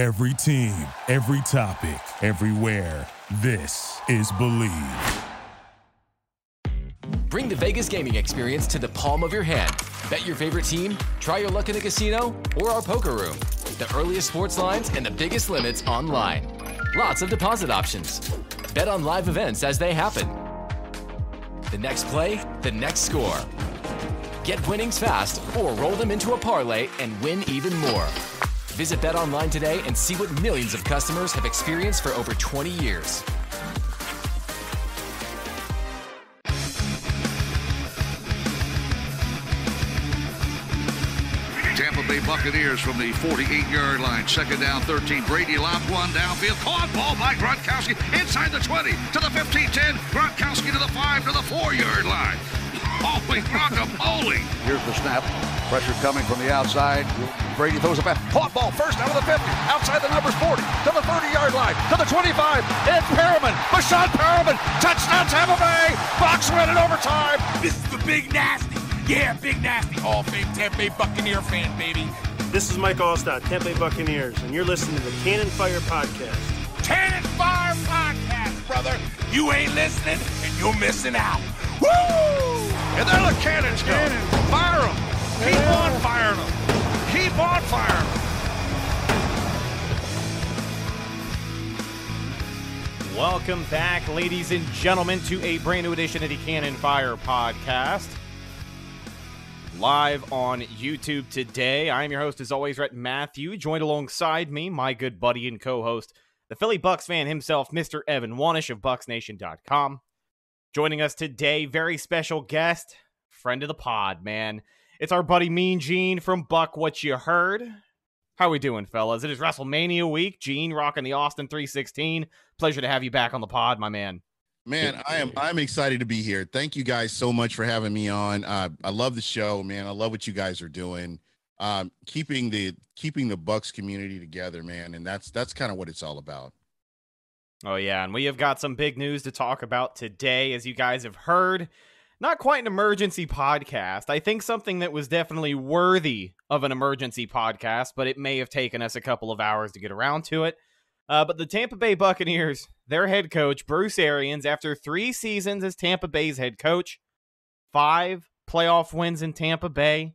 Every team, every topic, everywhere. This is Believe. Bring the Vegas gaming experience to the palm of your hand. Bet your favorite team, try your luck in the casino, or our poker room. The earliest sports lines and the biggest limits online. Lots of deposit options. Bet on live events as they happen. The next play, the next score. Get winnings fast or roll them into a parlay and win even more. Visit BetOnline today and see what millions of customers have experienced for over 20 years. Tampa Bay Buccaneers from the 48-yard line. Second down, 13. Brady lobbed one downfield. Caught ball by Gronkowski inside the 20 to the 15-10. Gronkowski to the 5 to the 4-yard line. Holy guacamole! Here's the snap. Pressure coming from the outside. Brady throws a back. Caught ball first out of the 50. Outside the numbers 40. To the 30-yard line. To the 25. It's Perriman. Breshad Perriman. Touchdown Tampa Bay. Bucs win in overtime. This is the big nasty. Yeah, big nasty. All of Fame Tampa Bay Buccaneer fan, baby. This is Mike Alstott, Tampa Bay Buccaneers, and you're listening to the Cannon Fire Podcast. Cannon Fire Podcast, brother. You ain't listening, and you're missing out. Woo! And there the cannons go. Fire them. Keep on firing them. Keep on firing them. Welcome back, ladies and gentlemen, to a brand new edition of the Cannon Fire Podcast. Live on YouTube today. I am your host, as always, Rhett Matthew, joined alongside me, my good buddy and co host, the Philly Bucks fan himself, Mr. Evan Wanish of BucksNation.com. Joining us today, very special guest, friend of the pod, man. It's our buddy Mean Gene from Buck What You Heard. How we doing, fellas? It is WrestleMania week. Gene rocking the Austin 316. Pleasure to have you back on the pod, my man. Man, I am I'm excited to be here. Thank you guys so much for having me on. Uh, I love the show, man. I love what you guys are doing. Um, keeping the keeping the Bucks community together, man, and that's that's kind of what it's all about. Oh yeah, and we have got some big news to talk about today, as you guys have heard. Not quite an emergency podcast. I think something that was definitely worthy of an emergency podcast, but it may have taken us a couple of hours to get around to it. Uh, but the Tampa Bay Buccaneers, their head coach, Bruce Arians, after three seasons as Tampa Bay's head coach, five playoff wins in Tampa Bay,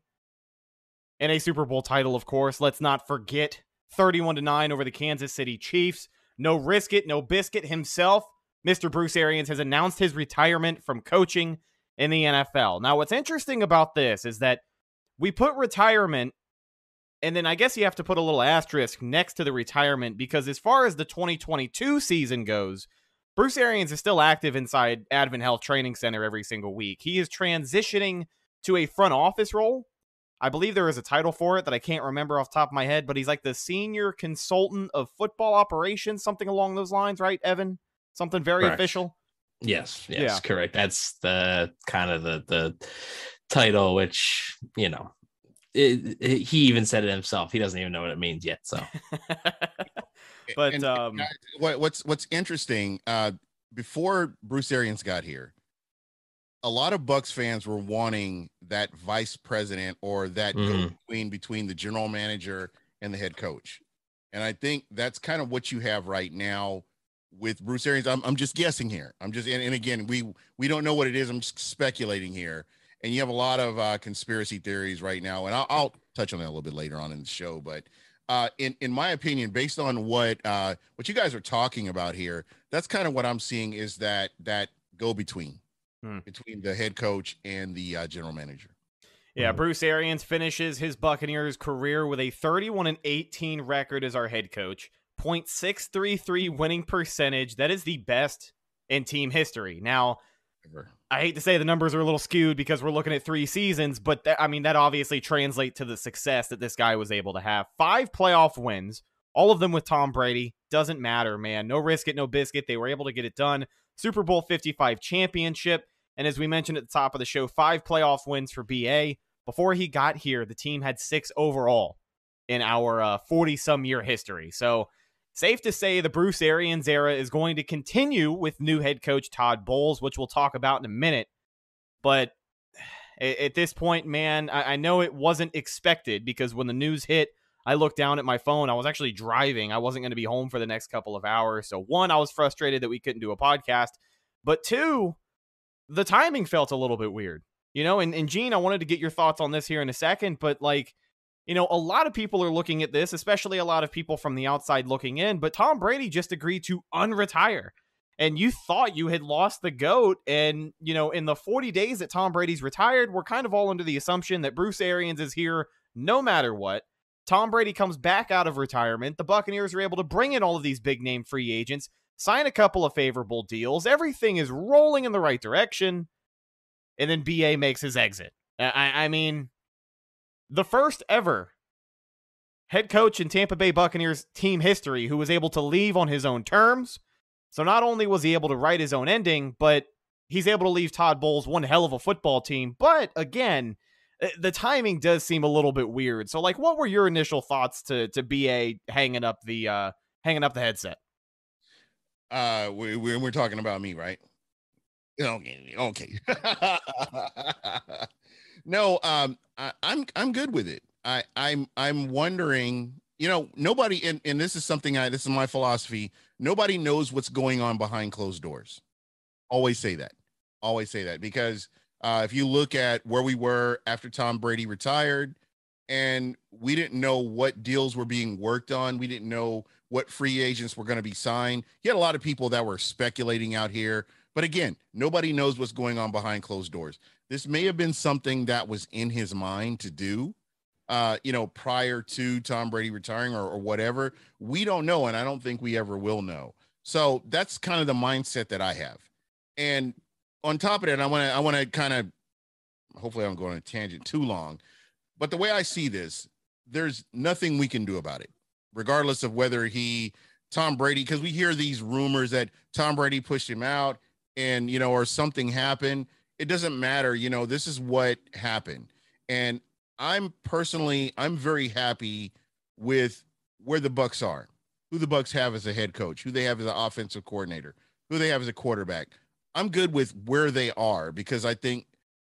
and a Super Bowl title, of course. Let's not forget 31 to 9 over the Kansas City Chiefs. No risk it, no biscuit himself. Mr. Bruce Arians has announced his retirement from coaching in the NFL. Now, what's interesting about this is that we put retirement and then I guess you have to put a little asterisk next to the retirement because as far as the 2022 season goes, Bruce Arians is still active inside Advent Health Training Center every single week. He is transitioning to a front office role. I believe there is a title for it that I can't remember off the top of my head, but he's like the senior consultant of football operations, something along those lines, right, Evan? Something very official. Yes, yes, yeah. correct. That's the kind of the the title, which you know it, it, he even said it himself. He doesn't even know what it means yet. So, but and, um, what, what's what's interesting uh, before Bruce Arians got here, a lot of Bucks fans were wanting that vice president or that mm-hmm. between between the general manager and the head coach, and I think that's kind of what you have right now with Bruce Arians. I'm I'm just guessing here. I'm just and, and again we we don't know what it is. I'm just speculating here and you have a lot of uh, conspiracy theories right now, and I'll, I'll, touch on that a little bit later on in the show. But uh, in in my opinion, based on what uh, what you guys are talking about here, that's kind of what I'm seeing is that that go between hmm. between the head coach and the uh, general manager. Yeah, Bruce Arians finishes his Buccaneers career with a 31 and 18 record as our head coach, .633 winning percentage. That is the best in team history. Now, I hate to say the numbers are a little skewed because we're looking at three seasons, but th- I mean that obviously translates to the success that this guy was able to have. Five playoff wins, all of them with Tom Brady. Doesn't matter, man. No risk it, no biscuit. They were able to get it done. Super Bowl 55 championship, and as we mentioned at the top of the show, five playoff wins for BA. Before he got here, the team had six overall in our 40 uh, some year history. So Safe to say the Bruce Arians era is going to continue with new head coach Todd Bowles, which we'll talk about in a minute. But at this point, man, I know it wasn't expected because when the news hit, I looked down at my phone. I was actually driving. I wasn't going to be home for the next couple of hours. So, one, I was frustrated that we couldn't do a podcast. But two, the timing felt a little bit weird, you know? And, and Gene, I wanted to get your thoughts on this here in a second. But, like, you know, a lot of people are looking at this, especially a lot of people from the outside looking in. But Tom Brady just agreed to unretire. And you thought you had lost the GOAT. And, you know, in the 40 days that Tom Brady's retired, we're kind of all under the assumption that Bruce Arians is here no matter what. Tom Brady comes back out of retirement. The Buccaneers are able to bring in all of these big name free agents, sign a couple of favorable deals. Everything is rolling in the right direction. And then BA makes his exit. I, I mean, the first ever head coach in Tampa Bay Buccaneers team history who was able to leave on his own terms. So not only was he able to write his own ending, but he's able to leave Todd Bowles one hell of a football team. But again, Eh, the timing does seem a little bit weird. So like what were your initial thoughts to to BA hanging up the uh hanging up the headset? Uh we we we're talking about me, right? Okay, okay. no, um I, I'm I'm good with it. I I'm I'm wondering, you know, nobody and, and this is something I this is my philosophy. Nobody knows what's going on behind closed doors. Always say that. Always say that because uh, if you look at where we were after Tom Brady retired, and we didn't know what deals were being worked on, we didn't know what free agents were going to be signed. You had a lot of people that were speculating out here, but again, nobody knows what's going on behind closed doors. This may have been something that was in his mind to do, uh, you know, prior to Tom Brady retiring or, or whatever. We don't know, and I don't think we ever will know. So that's kind of the mindset that I have. And on top of that, I want to I want to kind of hopefully I'm going on a tangent too long, but the way I see this, there's nothing we can do about it, regardless of whether he Tom Brady, because we hear these rumors that Tom Brady pushed him out and you know, or something happened. It doesn't matter, you know, this is what happened. And I'm personally, I'm very happy with where the Bucks are, who the Bucks have as a head coach, who they have as an offensive coordinator, who they have as a quarterback. I'm good with where they are because I think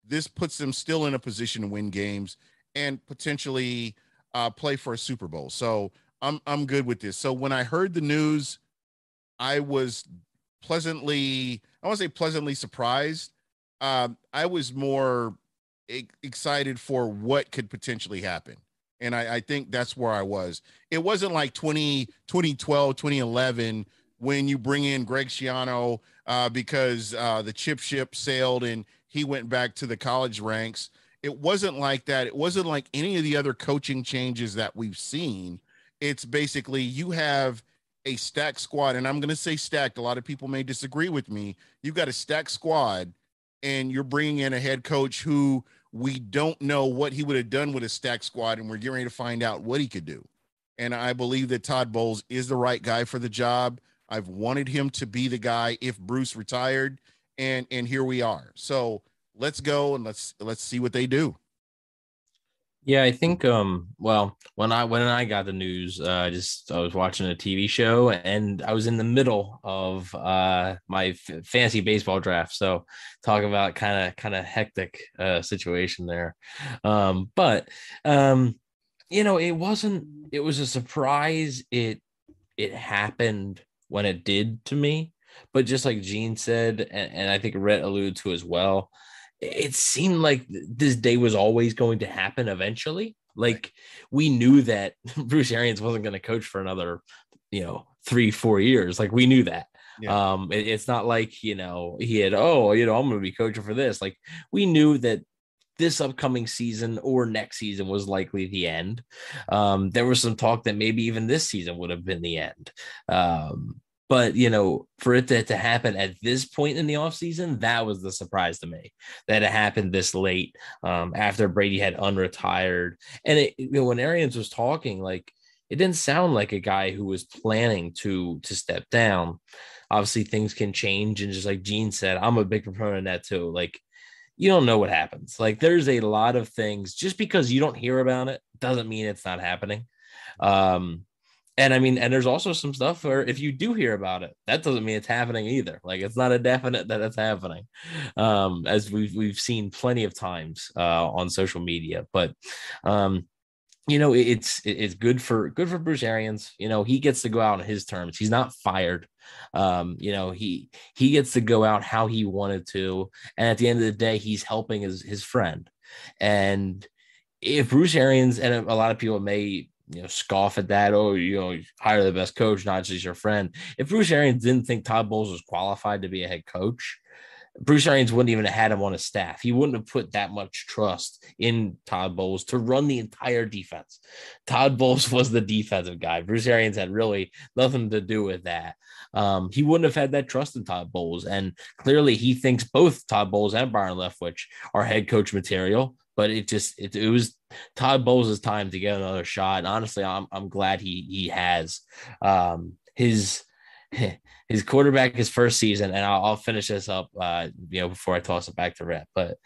this puts them still in a position to win games and potentially uh, play for a Super Bowl. So I'm I'm good with this. So when I heard the news, I was pleasantly I want to say pleasantly surprised. Um, I was more e- excited for what could potentially happen. And I, I think that's where I was. It wasn't like 20, 2012, 2011 when you bring in Greg Schiano uh, because uh, the chip ship sailed and he went back to the college ranks. It wasn't like that. It wasn't like any of the other coaching changes that we've seen. It's basically you have a stacked squad, and I'm going to say stacked. A lot of people may disagree with me. You've got a stacked squad, and you're bringing in a head coach who we don't know what he would have done with a stacked squad, and we're getting ready to find out what he could do. And I believe that Todd Bowles is the right guy for the job. I've wanted him to be the guy if Bruce retired, and and here we are. So let's go and let's let's see what they do. Yeah, I think um well, when I when I got the news, uh I just I was watching a TV show and I was in the middle of uh my f- baseball draft. So talk about kind of kind of hectic uh situation there. Um but um you know, it wasn't it was a surprise it it happened when it did to me. But just like Gene said, and, and I think Rhett alluded to as well, it seemed like this day was always going to happen eventually. Like we knew that Bruce Arians wasn't going to coach for another, you know, three, four years. Like we knew that. Yeah. Um, it, it's not like, you know, he had, oh, you know, I'm going to be coaching for this. Like we knew that this upcoming season or next season was likely the end. Um, there was some talk that maybe even this season would have been the end. Um, but you know, for it to, to happen at this point in the offseason, that was the surprise to me that it happened this late um, after Brady had unretired. And it, you know, when Arians was talking, like it didn't sound like a guy who was planning to to step down. Obviously, things can change, and just like Gene said, I'm a big proponent of that too. Like you don't know what happens. Like there's a lot of things just because you don't hear about it doesn't mean it's not happening. Um, and I mean, and there's also some stuff where if you do hear about it, that doesn't mean it's happening either. Like it's not a definite that it's happening, um, as we've we've seen plenty of times uh, on social media. But um, you know, it's it's good for good for Bruce Arians. You know, he gets to go out on his terms. He's not fired. Um, you know, he he gets to go out how he wanted to, and at the end of the day, he's helping his his friend. And if Bruce Arians and a lot of people may you know scoff at that, oh, you know, hire the best coach, not just your friend. If Bruce Arians didn't think Todd Bowles was qualified to be a head coach, Bruce Arians wouldn't even have had him on his staff. He wouldn't have put that much trust in Todd Bowles to run the entire defense. Todd Bowles was the defensive guy. Bruce Arians had really nothing to do with that. Um, he wouldn't have had that trust in Todd Bowles. And clearly he thinks both Todd Bowles and Byron Leftwich are head coach material. But it just it, it was Todd Bowles' time to get another shot. And honestly, I'm I'm glad he he has. Um, his his quarterback his first season, and I'll, I'll finish this up, uh, you know, before I toss it back to Rhett. But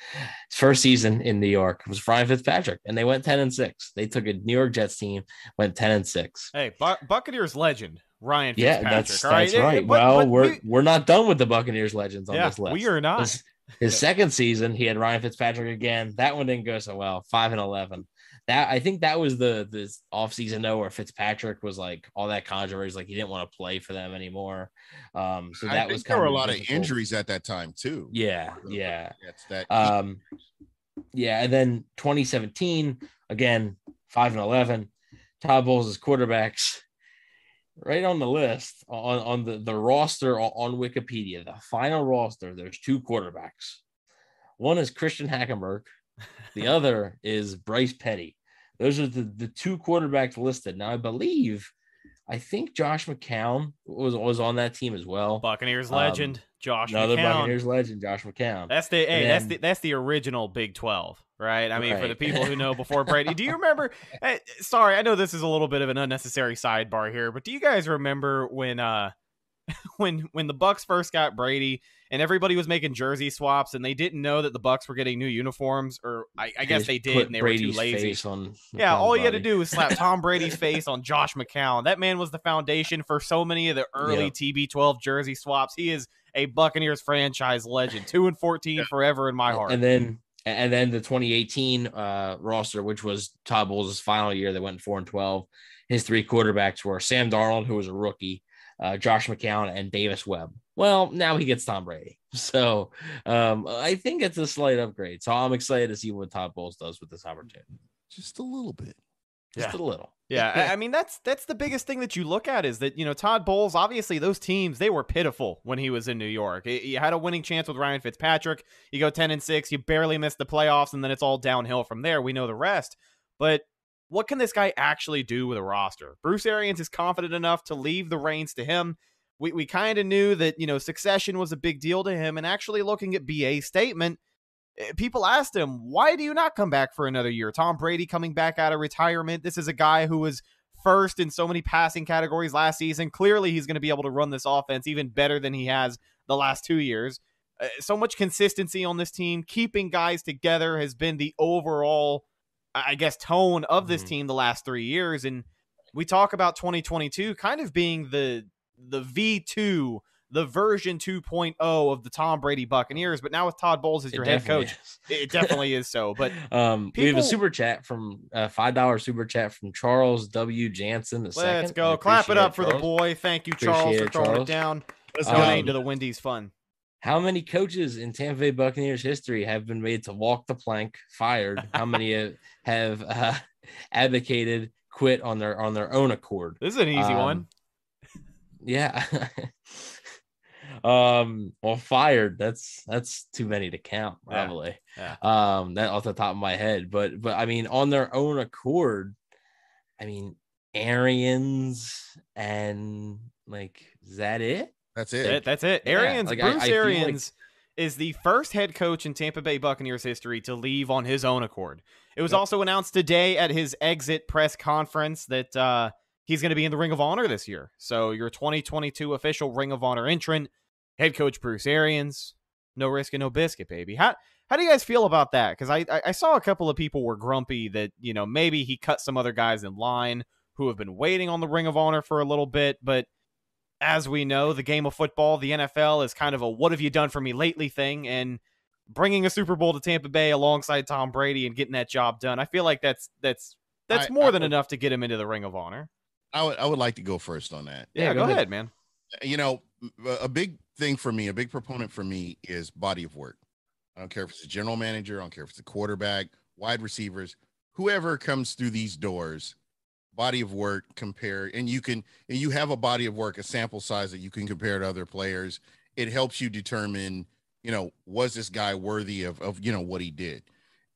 his first season in New York was Ryan Fitzpatrick, and they went ten and six. They took a New York Jets team, went ten and six. Hey, Bu- Buccaneers legend Ryan yeah, Fitzpatrick. that's, all right? that's right. But- well, but we're we- we're not done with the Buccaneers legends on yeah, this list. we are not. His, his second season, he had Ryan Fitzpatrick again. That one didn't go so well. Five and eleven. That I think that was the this offseason though, where Fitzpatrick was like all that controversy, like he didn't want to play for them anymore. Um, so that was there kind were a lot difficult. of injuries at that time too. Yeah, yeah. That's that. Um, yeah, and then 2017 again, five and eleven. Todd Bowles' quarterbacks, right on the list on on the the roster on, Wikipedia. The final roster, there's two quarterbacks. One is Christian Hackenberg, the other is Bryce Petty. Those are the the two quarterbacks listed. Now I believe, I think Josh McCown was was on that team as well. Buccaneers Um, legend Josh Another McCown. Buccaneers legend, Josh McCown. That's the hey, And that's the that's the original Big Twelve, right? I mean, for the people who know before Brady, do you remember? eh, sorry, I know this is a little bit of an unnecessary sidebar here, but do you guys remember when uh when when the Bucks first got Brady and everybody was making jersey swaps and they didn't know that the Bucks were getting new uniforms, or I, I guess they did and they Brady's were too lazy. face on Yeah, all you had to do was slap Tom Brady's face on Josh McCown. That man was the foundation for so many of the early Yeah. TB12 jersey swaps. He is a Buccaneers franchise legend. Two and fourteen forever in my heart. And then and then the 2018 uh, roster, which was Todd Bowles' final year, they went four and 12. His three quarterbacks were Sam Darnold, who was a rookie, uh, Josh McCown, and Davis Webb. Well, now he gets Tom Brady. So um, I think it's a slight upgrade. So I'm excited to see what Todd Bowles does with this opportunity. just a little bit. Just Yeah. a little. Yeah, I- I mean that's that's the biggest thing that you look at is that you know Todd Bowles. Obviously, those teams they were pitiful when he was in New York. You had a winning chance with Ryan Fitzpatrick. You go ten and six. You barely miss the playoffs, and then it's all downhill from there. We know the rest. But what can this guy actually do with a roster? Bruce Arians is confident enough to leave the reins to him. We we kind of knew that you know succession was a big deal to him, and actually looking at BA's statement. Eh, People asked him, why do you not come back for another year? Tom Brady coming back out of retirement. This is a guy who was first in so many passing categories last season. Clearly, he's going to be able to run this offense even better than he has the last two years. Uh, so much consistency on this team, keeping guys together has been the overall, I guess, tone of this Mhm. team the last three years. And we talk about 2022 kind of being the the V2, the version 2.0 of the Tom Brady Buccaneers. But now with Todd Bowles as your head coach, is. it definitely is so. But Um, we have a super chat from uh, five dollar super chat from Charles W. Jansen. The let's second. go. Clap it appreciate up for the boy. Thank you, Charles, for it, throwing it down. Let's Um, go. Donate to the Wendy's fun. How many coaches in Tampa Bay Buccaneers history have been made to walk the plank, fired? How many have, have uh, advocated quit on their on their own accord? This is an easy Um, one. Yeah. um. Well, fired. That's that's too many to count. Probably. yeah. Um. That off the top of my head, but but I mean, on their own accord, I mean, Arians and like, is that it? That's it. That- that's it. yeah, Arians, like, Bruce I feel like- Arians is the first head coach in Tampa Bay Buccaneers history to leave on his own accord. It was Yep. also announced today at his exit press conference that uh, he's going to be in the Ring of Honor this year. So your 2022 official Ring of Honor entrant, head coach Bruce Arians, no risk and no biscuit, baby. How how do you guys feel about that? Because I, I I saw a couple of people were grumpy that you know maybe he cut some other guys in line who have been waiting on the Ring of Honor for a little bit, but as we know, the game of football, the NFL is kind of a what have you done for me lately thing. And bringing a Super Bowl to Tampa Bay alongside Tom Brady and getting that job done, I feel like that's that's that's I- more I than would- enough to get him into the Ring of Honor. I would I would like to go first on that. Yeah, Yeah, go, go ahead. ahead. man. you know, a- a big thing for me, a big proponent for me is body of work. I don't care if it's a general manager, I don't care if it's a quarterback, wide receivers, whoever comes through these doors, body of work compare, and you can, and you have a body of work, a sample size that you can compare to other players. It helps you determine, you know, was this guy worthy of, of, you know, what he did.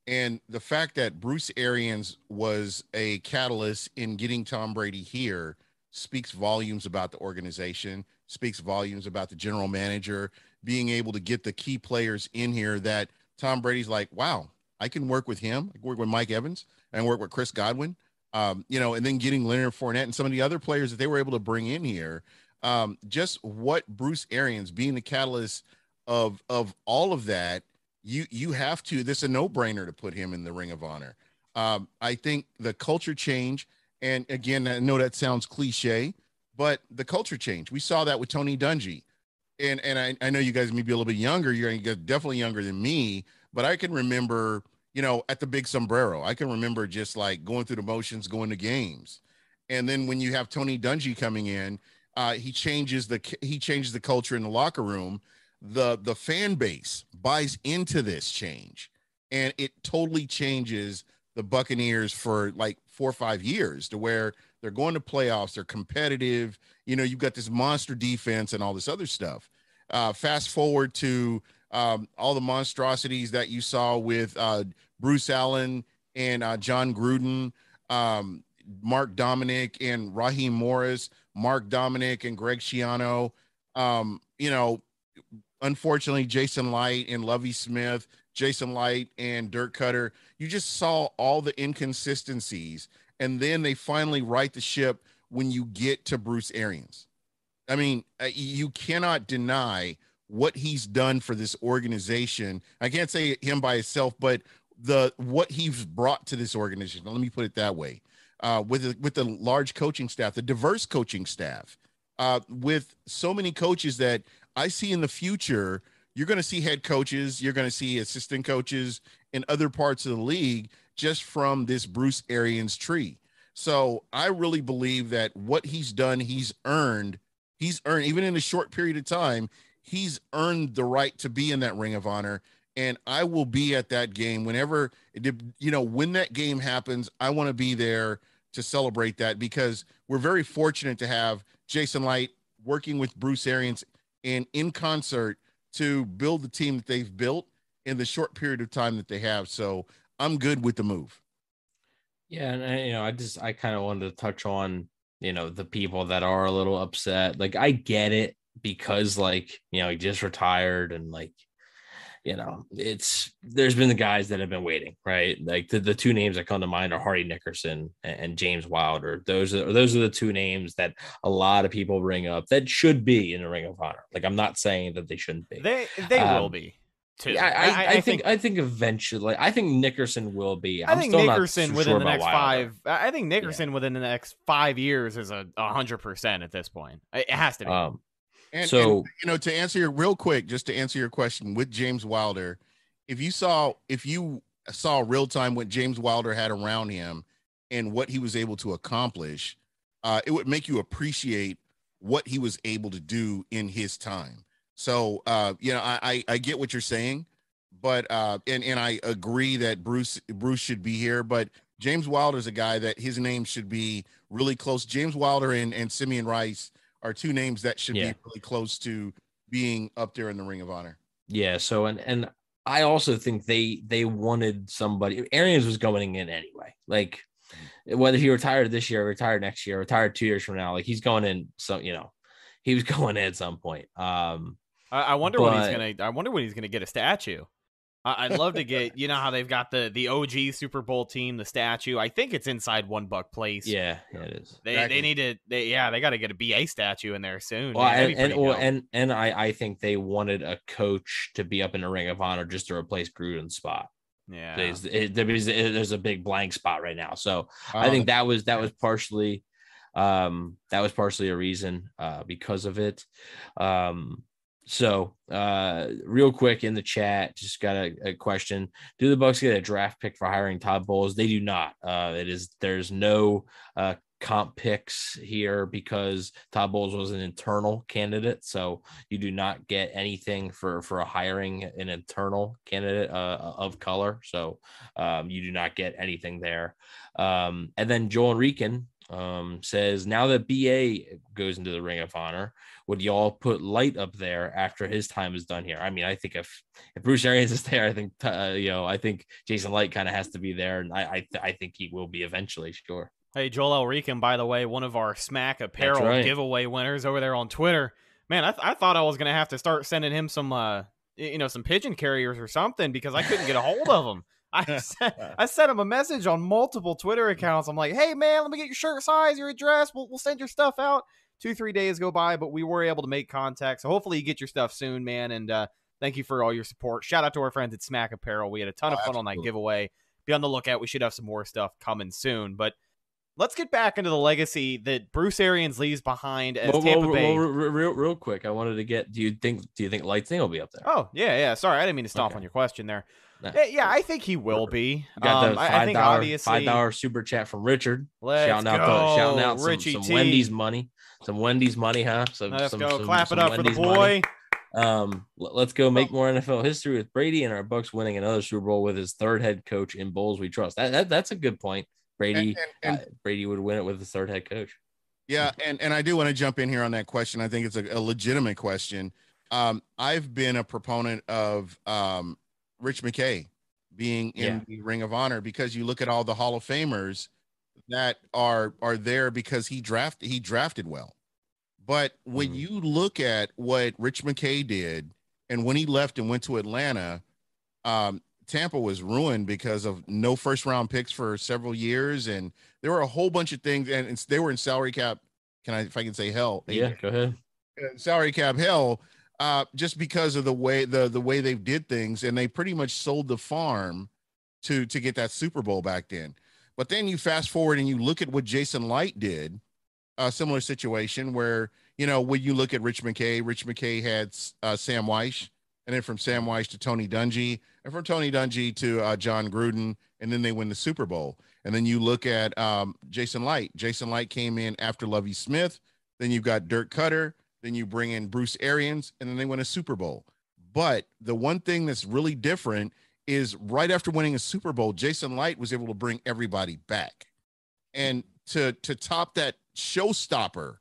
And the fact that Bruce Arians was a catalyst in getting Tom Brady here speaks volumes about the organization, speaks volumes about the general manager being able to get the key players in here that Tom Brady's like, wow, I can work with him. I can work with Mike Evans and work with Chris Godwin. Um, you know, and then getting Leonard Fournette and some of the other players that they were able to bring in here. Um, just what Bruce Arians being the catalyst of of all of that, you you have to. This is a no brainer to put him in the Ring of Honor. Um, I think the culture change, and again, I know that sounds cliche, but the culture change. We saw that with Tony Dungy, and and I, I know you guys may be a little bit younger. You're definitely younger than me, but I can remember, you know, at the Big Sombrero, I can remember just like going through the motions, going to games, and then when you have Tony Dungy coming in, uh, he changes the he changes the culture in the locker room. The the fan base buys into this change, and it totally changes the Buccaneers for like four or five years to where they're going to playoffs, they're competitive. You know, you've got this monster defense and all this other stuff. Uh, fast forward to um, all the monstrosities that you saw with uh, Bruce Allen and uh, Jon Gruden, um, Mark Dominik and Raheem Morris, Mark Dominik and Greg Schiano. Um, you know, unfortunately, Jason Licht and Lovie Smith, Jason Licht and Dirk Koetter. You just saw all the inconsistencies, and then they finally right the ship when you get to Bruce Arians. I mean, uh, you cannot deny what he's done for this organization. I can't say him by himself, but the what he's brought to this organization. Let me put it that way. Uh, with the, with the large coaching staff, the diverse coaching staff, uh, with so many coaches that I see in the future, you're going to see head coaches, you're going to see assistant coaches in other parts of the league just from this Bruce Arians tree. So I really believe that what he's done, he's earned. He's earned, even in a short period of time, he's earned the right to be in that ring of honor. And I will be at that game whenever, you know, when that game happens, I want to be there to celebrate that because we're very fortunate to have Jason Licht working with Bruce Arians and in concert to build the team that they've built in the short period of time that they have. So I'm good with the move. Yeah, and I, you know, I just I kind of wanted to touch on you know the people that are a little upset. Like I get it because like you know he just retired and like you know it's there's been the guys that have been waiting right like the, the two names that come to mind are hardy nickerson and, and james wilder those are those are the two names that a lot of people bring up that should be in the ring of honor like i'm not saying that they shouldn't be They they will Um, be. Too. yeah, I, I, think, I think eventually I think Nickerson will be. I I'm think still not Nickerson so within sure the next five. I I think Nickerson within the next five years is a a hundred percent at this point. It has to be. Um, And, So- and, you know, to answer your real quick, just to answer your question with James Wilder, if you saw if you saw real time what James Wilder had around him and what he was able to accomplish, uh, it would make you appreciate what he was able to do in his time. So uh, you know, I, I I get what you're saying, but uh, and and I agree that Bruce Bruce should be here, but James Wilder's a guy that his name should be really close. James Wilder and and Simeon Rice are two names that should Yeah. be really close to being up there in the Ring of Honor. Yeah. So and and I also think they they wanted somebody. Arians was going in anyway. Like whether he retired this year, retired next year, retired two years from now, like he's going in. So you know, he was going in at some point. Um, I, I wonder when he's gonna. I wonder when he's gonna get a statue. I, I'd love to get. You know how they've got the the OG Super Bowl team, the statue. I think it's inside One Buck Place. yeah, yeah, it is. They Exactly. they need to. They yeah, they got to get a BA statue in there soon. Well, man. And and, well, and and I I think they wanted a coach to be up in the Ring of Honor just to replace Gruden's spot. yeah. There's, it, there's there's a big blank spot right now. So I Um, think that was that was partially um that was partially a reason uh because of it. Um so, uh, real quick in the chat, just got a, a, question: Do the Bucks get a draft pick for hiring Todd Bowles? They do not. Uh, it is there's no uh, comp picks here because Todd Bowles was an internal candidate, so you do not get anything for for a hiring an internal candidate uh, of color. So um, you do not get anything there. Um, and then Joel Rican um, says now that BA goes into the Ring of Honor, would y'all put Licht up there after his time is done here? I mean, I think if if Bruce Arians is there, I think uh, you know, I think Jason Licht kind of has to be there, and I I, th- I, think he will be eventually. Sure. Hey, Joel Elrican, by the way, one of our Smack Apparel right. giveaway winners over there on Twitter. Man, I, th- I thought I was gonna have to start sending him some uh you know some pigeon carriers or something because I couldn't get a hold of him. I sent, I sent him a message on multiple Twitter accounts. I'm like, hey man, let me get your shirt size, your address. We'll, we'll send your stuff out. Two, three days go by, but we were able to make contact. So hopefully you get your stuff soon, man. And uh, thank you for all your support. Shout out to our friends at Smack Apparel. We had a ton of oh, fun on that giveaway. Be on the lookout. We should have some more stuff coming soon. But let's get back into the legacy that Bruce Arians leaves behind as well, Tampa well, Bay. Well, real, real quick, I wanted to get. Do you think? Do you think Lightning will be up there? Oh yeah, yeah. Sorry, I didn't mean to stomp okay. on your question there. Yeah, yeah, I think he will be. got um, the five um, dollar five dollar super chat from Richard. Let's shouting out, the, shouting out some, some Wendy's money, some Wendy's money, huh? Some, let's some, go, some, clap it up Wendy's for the boy. Money. Um, let's go make more NFL history with Brady and our Bucks winning another Super Bowl with his third head coach in Bowles we trust. That, that that's a good point. Brady and, and, uh, Brady would win it with his third head coach. Yeah, and and I do want to jump in here on that question. I think it's a, a legitimate question. Um, I've been a proponent of um, Rich McKay being in yeah. the Ring of Honor because you look at all the Hall of Famers that are are there because he drafted he drafted well. But when mm-hmm. you look at what Rich McKay did and when he left and went to Atlanta, um, Tampa was ruined because of no first round picks for several years, and there were a whole bunch of things, and they were in salary cap. Can I, if I can say hell? Yeah, go ahead. Uh, salary cap hell, uh, just because of the way the the way they did things, and they pretty much sold the farm to to get that Super Bowl back then. But then you fast forward and you look at what Jason Licht did, a similar situation where you know when you look at Rich McKay, Rich McKay had uh, Sam Wyche, and then from Sam Wyche to Tony Dungy, and from Tony Dungy to uh, Jon Gruden, and then they win the Super Bowl. And then you look at um, Jason Licht. Jason Licht came in after Lovie Smith. Then you've got Dirk Koetter. Then you bring in Bruce Arians, and then they win a Super Bowl. But the one thing that's really different is right after winning a Super Bowl, Jason Licht was able to bring everybody back, and to to top that showstopper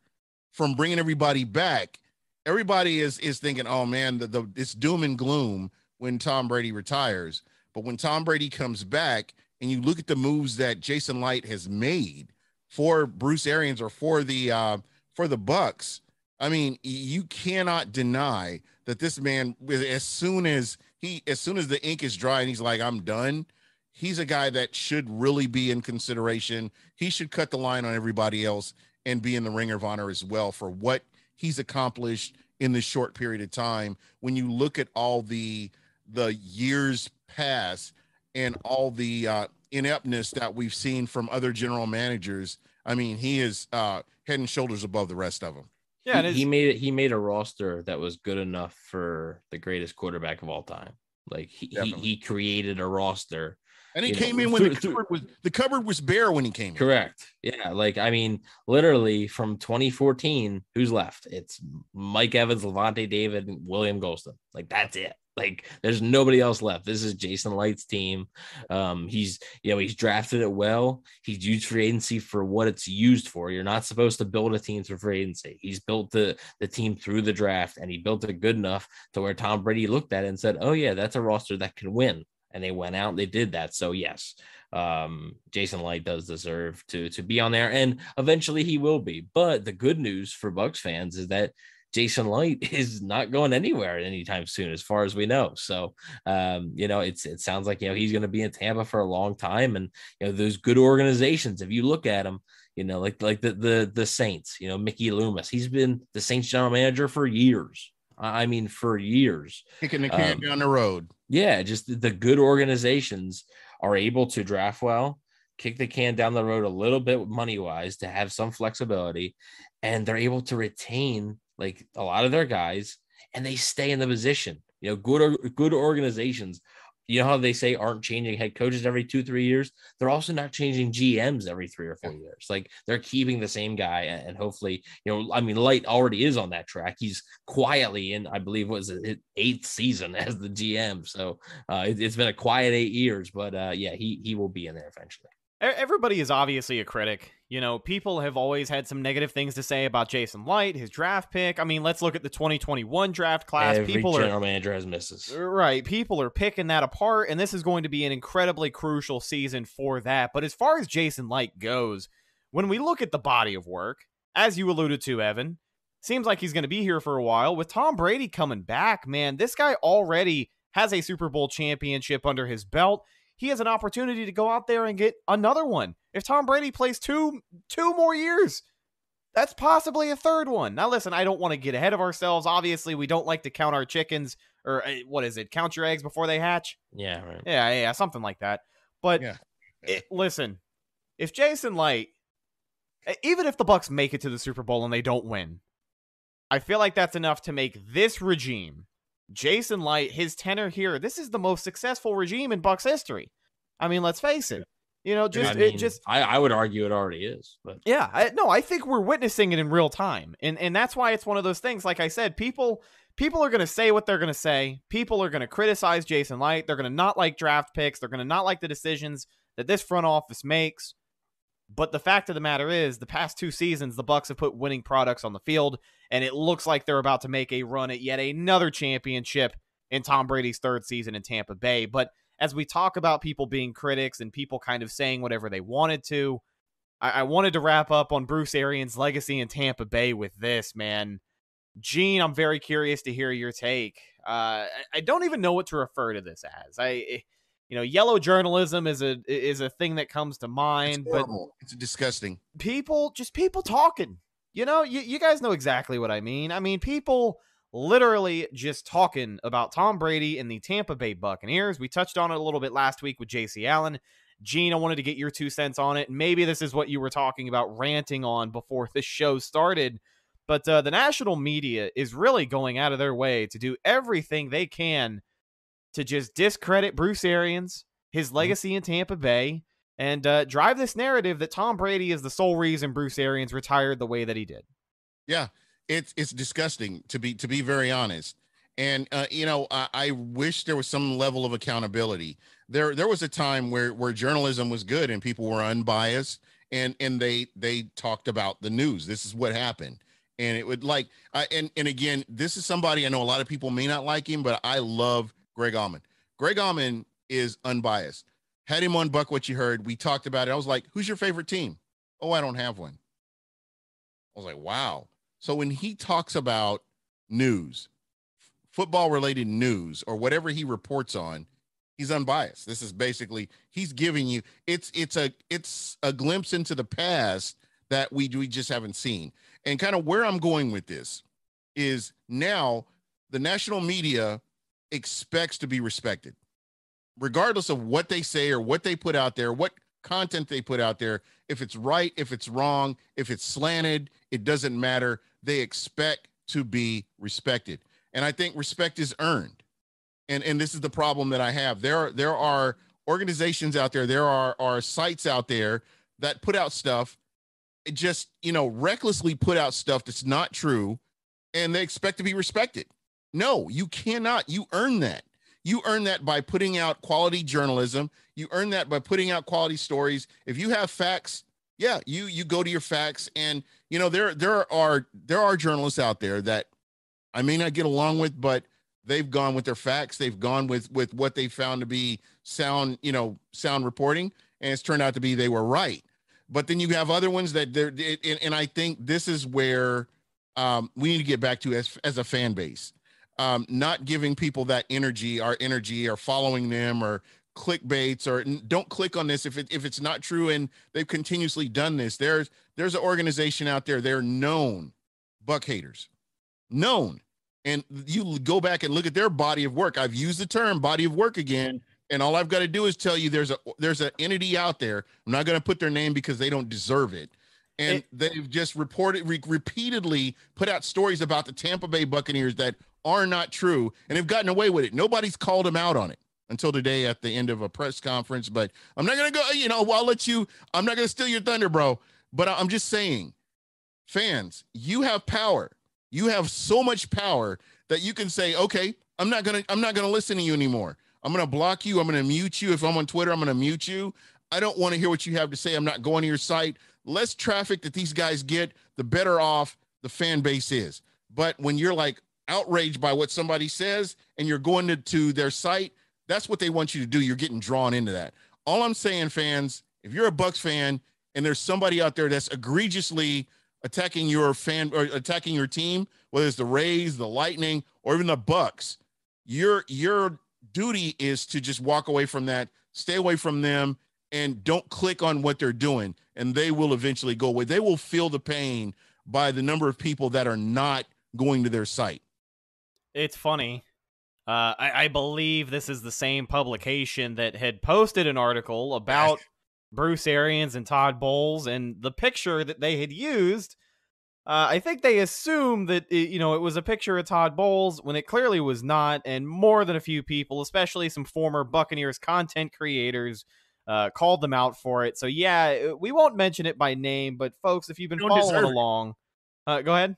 from bringing everybody back, everybody is is thinking, oh man, the, the it's doom and gloom when Tom Brady retires. But when Tom Brady comes back, and you look at the moves that Jason Licht has made for Bruce Arians or for the uh, for the Bucks, I mean, you cannot deny that this man, as soon as he, as soon as the ink is dry and he's like, I'm done, he's a guy that should really be in consideration. He should cut the line on everybody else and be in the Ring of Honor as well for what he's accomplished in this short period of time. When you look at all the the years past and all the uh, ineptness that we've seen from other general managers, I mean, he is uh, head and shoulders above the rest of them. Yeah, he, he made it. He made a roster that was good enough for the greatest quarterback of all time. Like he, he, he created a roster and he came know, in when through, the cupboard was the cupboard was bare when he came. In. Correct. In. Yeah, like I mean, literally from 2014, who's left? It's Mike Evans, Lavonte David, William Gholston. Like that's it. Like there's nobody else left. This is Jason Licht's team. Um, he's you know he's drafted it well. He's used free agency for what it's used for. You're not supposed to build a team for free agency. He's built the the team through the draft, and he built it good enough to where Tom Brady looked at it and said, "Oh yeah, that's a roster that can win." And they went out and they did that. So yes, um, Jason Licht does deserve to to be on there, and eventually he will be. But the good news for Bucks fans is that Jason Licht is not going anywhere anytime soon, as far as we know. So, um, you know, it's it sounds like you know he's going to be in Tampa for a long time, and you know those good organizations. If you look at them, you know, like like the the the Saints, you know, Mickey Loomis, he's been the Saints general manager for years. I mean, for years, kicking the can um, down the road. Yeah, just the good organizations are able to draft well, kick the can down the road a little bit money wise to have some flexibility, and they're able to retain like a lot of their guys and they stay in the position. You know, good good organizations you know how they say aren't changing head coaches every two three years? They're also not changing gms every three or four years. Like they're keeping the same guy and hopefully you know i mean Licht already is on that track. He's quietly in i believe was his eighth season as the gm so uh, it, has been a quiet eight years but uh, yeah he he will be in there eventually Everybody is obviously a critic. You know, people have always had some negative things to say about Jason Licht, his draft pick. I mean, let's look at the 2021 draft class. Every people general are, manager has misses. Uh, right. People are picking that apart, and this is going to be an incredibly crucial season for that. But as far as Jason Licht goes, when we look at the body of work, as you alluded to, Evan, seems like he's going to be here for a while. With Tom Brady coming back, man, this guy already has a Super Bowl championship under his belt he has an opportunity to go out there and get another one. If Tom Brady plays two two more years, that's possibly a third one. Now, listen, I don't want to get ahead of ourselves. Obviously, we don't like to count our chickens or uh, what is it? Count your eggs before they hatch. Yeah, right. Yeah, yeah, something like that. But Yeah. it, listen, if Jason Licht even if the Bucks make it to the Super Bowl and they don't win, I feel like that's enough to make this regime Jason Licht, his tenor here, this is the most successful regime in Bucks history. I mean, let's face it. You know, just I mean, it just I, I would argue it already is, but yeah, I, no, I think we're witnessing it in real time, and and that's why it's one of those things. Like I said, people people are going to say what they're going to say. People are going to criticize Jason Licht. They're going to not like draft picks. They're going to not like the decisions that this front office makes. But the fact of the matter is, the past two seasons, the Bucks have put winning products on the field, and it looks like they're about to make a run at yet another championship in Tom Brady's third season in Tampa Bay. But as we talk about people being critics and people kind of saying whatever they wanted to, I, I wanted to wrap up on Bruce Arians' legacy in Tampa Bay with this, man. Gene, I'm very curious to hear your take. Uh, I, don't even know what to refer to this as. I, eh, you know, yellow journalism is a is a thing that comes to mind, It's but. It's disgusting. people just people talking you know you, you guys know exactly what i mean. I mean people literally just talking about tom brady and the tampa bay buccaneers. We touched on it a little bit last week with jc allen. Gene i wanted to get your two cents on it. Maybe this is what you were talking about ranting on before this show started but uh, the national media is really going out of their way to do everything they can to just discredit bruce arians his legacy in tampa bay and uh, drive this narrative that Tom Brady is the sole reason Bruce Arians retired the way that he did. Yeah, it's it's disgusting to be to be very honest. And uh, you know, I, I wish there was some level of accountability. There there was a time where where journalism was good and people were unbiased and and they they talked about the news. This is what happened. And it would like I and and again, this is somebody I know a lot of people may not like him, but I love Greg Auman. Greg Auman is unbiased. Had him on Buck What You Heard. We talked about it. I was like, who's your favorite team? Oh, I don't have one. I was like, wow. So when he talks about news, football related news, or whatever he reports on, he's unbiased. This is basically he's giving you it's it's a it's a glimpse into the past that we we just haven't seen. And kind of where I'm going with this is now the national media expects to be respected regardless of what they say or what they put out there, what content they put out there, if it's right, if it's wrong, if it's slanted, it doesn't matter. They expect to be respected. And I think respect is earned. And and this is the problem that I have. There are there are organizations out there, there are are sites out there that put out stuff just, you know, recklessly put out stuff that's not true and they expect to be respected. No, you cannot. You earn that. You earn that by putting out quality journalism. You earn that by putting out quality stories. If you have facts, yeah, you you go to your facts. And you know there there are there are journalists out there that I may not get along with, but they've gone with their facts. They've gone with with what they found to be sound you know sound reporting, and it's turned out to be they were right. But then you have other ones that they're and, and I think this is where um, we need to get back to as as a fan base um, not giving people that energy, our energy, or following them, or clickbaits, or don't click on this if it, if it's not true. And they've continuously done this. There's there's an organization out there. They're known buck haters, known. And you go back and look at their body of work. I've used the term body of work again, and all I've got to do is tell you there's a there's an entity out there. I'm not going to put their name because they don't deserve it and they've just reported re- repeatedly put out stories about the Tampa Bay Buccaneers that are not true and have gotten away with it. Nobody's called him out on it until today at the end of a press conference. But I'm not going to go, you know, I'll let you, I'm not going to steal your thunder, bro. But I'm just saying, fans, you have power. You have so much power that you can say, okay, I'm not going to, I'm not going to listen to you anymore. I'm going to block you. I'm going to mute you. If I'm on Twitter, I'm going to mute you. I don't want to hear what you have to say. I'm not going to your site. Less traffic that these guys get, the better off the fan base is. But when you're like outraged by what somebody says and you're going to, to their site, that's what they want you to do. You're getting drawn into that. All I'm saying, fans, if you're a Bucks fan and there's somebody out there that's egregiously attacking your fan or attacking your team, whether it's the Rays, the Lightning, or even the Bucks, your your duty is to just walk away from that, stay away from them, and don't click on what they're doing, and they will eventually go away. They will feel the pain by the number of people that are not going to their site. It's funny. Uh, I, I believe this is the same publication that had posted an article about Bruce Arians and Todd Bowles, and the picture that they had used. Uh, I think they assumed that it, you know it was a picture of Todd Bowles when it clearly was not, and more than a few people, especially some former Buccaneers content creators, uh, called them out for it. So yeah, uh, we won't mention it by name, but folks, if you've been following along, uh, go ahead.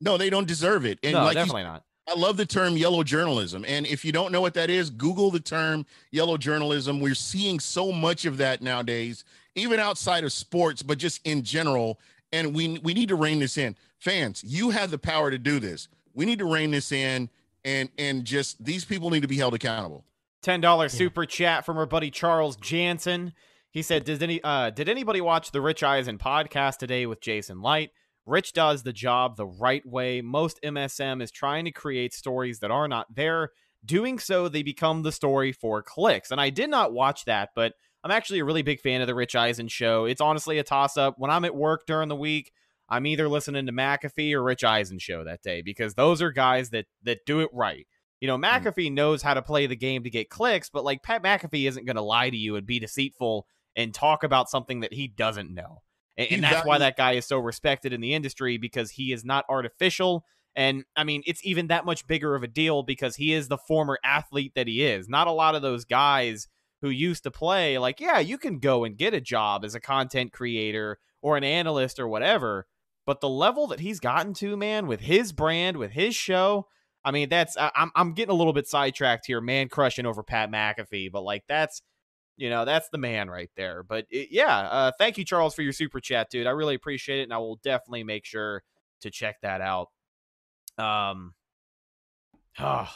No, they don't deserve it. And no, like definitely you, not. I love the term yellow journalism. And if you don't know what that is, Google the term yellow journalism. We're seeing so much of that nowadays, even outside of sports, but just in general. And we we need to rein this in. Fans, you have the power to do this. We need to rein this in and and just these people need to be held accountable. $10 yeah. super chat from our buddy Charles Jansen. He said, Did any uh did anybody watch the Rich Eisen podcast today with Jason Licht? Rich does the job the right way. Most MSM is trying to create stories that are not there. Doing so, they become the story for clicks. And I did not watch that, but I'm actually a really big fan of the Rich Eisen show. It's honestly a toss up. When I'm at work during the week, I'm either listening to McAfee or Rich Eisen show that day because those are guys that that do it right. You know, hmm. McAfee knows how to play the game to get clicks, but like Pat McAfee isn't going to lie to you and be deceitful and talk about something that he doesn't know. And, and that's why that guy is so respected in the industry because he is not artificial. And I mean, it's even that much bigger of a deal because he is the former athlete that he is. Not a lot of those guys who used to play, like, yeah, you can go and get a job as a content creator or an analyst or whatever. But the level that he's gotten to, man, with his brand, with his show, I mean, that's I'm I'm getting a little bit sidetracked here, man, crushing over Pat McAfee, but like that's you know, that's the man right there. But it, yeah, uh, thank you, Charles, for your super chat, dude. I really appreciate it, and I will definitely make sure to check that out. Um, oh,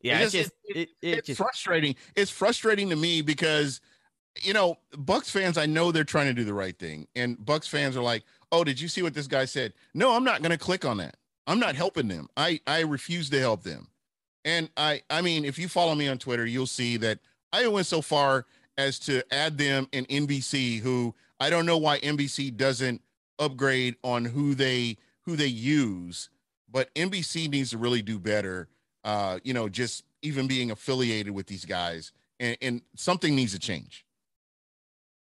yeah, it's, just, it, it, it's just, frustrating. It's frustrating to me because you know, Bucks fans, I know they're trying to do the right thing, and Bucks fans are like, "Oh, did you see what this guy said?" No, I'm not going to click on that. I'm not helping them. I I refuse to help them. And I I mean, if you follow me on Twitter, you'll see that I went so far as to add them in NBC, who I don't know why NBC doesn't upgrade on who they who they use, but NBC needs to really do better. Uh, you know, just even being affiliated with these guys, and, and something needs to change.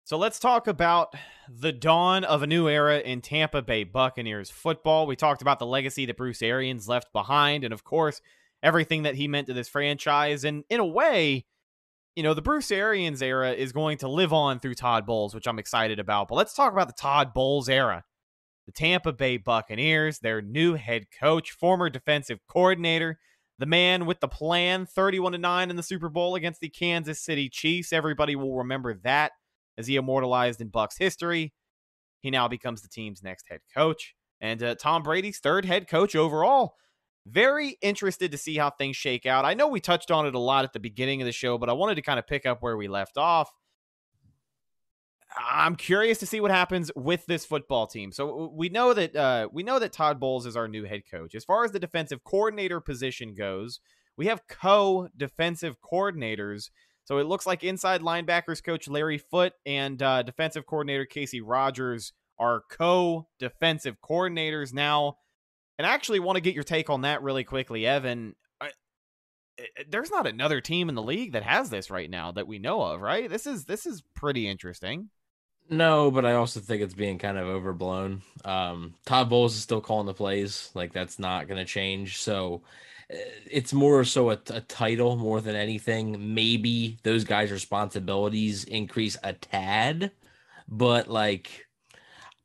So let's talk about the dawn of a new era in Tampa Bay Buccaneers football. We talked about the legacy that Bruce Arians left behind, and of course, everything that he meant to this franchise. And in a way, you know, the Bruce Arians era is going to live on through Todd Bowles, which I'm excited about. But let's talk about the Todd Bowles era. The Tampa Bay Buccaneers, their new head coach, former defensive coordinator, the man with the plan, 31 to 9 in the Super Bowl against the Kansas City Chiefs. Everybody will remember that as he immortalized in Bucks history. He now becomes the team's next head coach. And uh, Tom Brady's third head coach overall. Very interested to see how things shake out. I know we touched on it a lot at the beginning of the show, but I wanted to kind of pick up where we left off. I'm curious to see what happens with this football team. So we know that uh, we know that Todd Bowles is our new head coach. As far as the defensive coordinator position goes, we have co-defensive coordinators. So it looks like inside linebackers coach Larry Foote and uh, defensive coordinator Kacy Rodgers are co-defensive coordinators now. And I actually want to get your take on that really quickly, Evan. I, there's not another team in the league that has this right now that we know of, right? This is this is pretty interesting. No, but I also think it's being kind of overblown. Um, Todd Bowles is still calling the plays. Like that's not going to change. So eh, it's more so a, a, title more than anything. Maybe those guys' responsibilities increase a tad, but like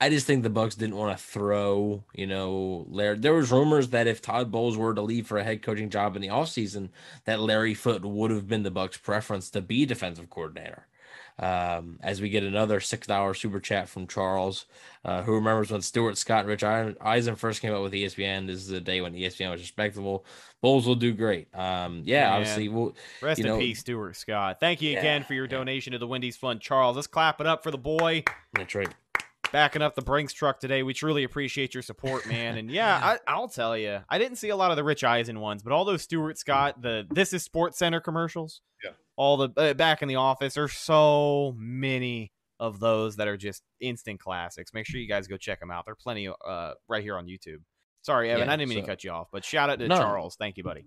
I just think the Bucks didn't want to throw, you know, Larry. There was rumors that if Todd Bowles were to leave for a head coaching job in the offseason, that Larry Foote would have been the Bucks' preference to be defensive coordinator. Um, as we get another six dollar super chat from Charles, uh, who remembers when Stuart Scott and Rich Eisen first came out with ESPN. This is the day when ESPN was respectable. Bowles will do great. Um, yeah, Man. obviously, we'll rest in know, peace, Stuart Scott. Thank you yeah, again for your yeah. donation to the Wendy's Fund, Charles. Let's clap it up for the boy. That's right backing up the Brinks truck today. We truly appreciate your support, man. And yeah, I, will tell you, I didn't see a lot of the Rich Eisen ones, but all those Stuart Scott, the This is Sports Center commercials, yeah, all the uh, back in the office, there's so many of those that are just instant classics. Make sure you guys go check them out. They're plenty uh, right here on YouTube. Sorry, Evan, yeah, I didn't mean so, to cut you off, but shout out to no, Charles. Thank you, buddy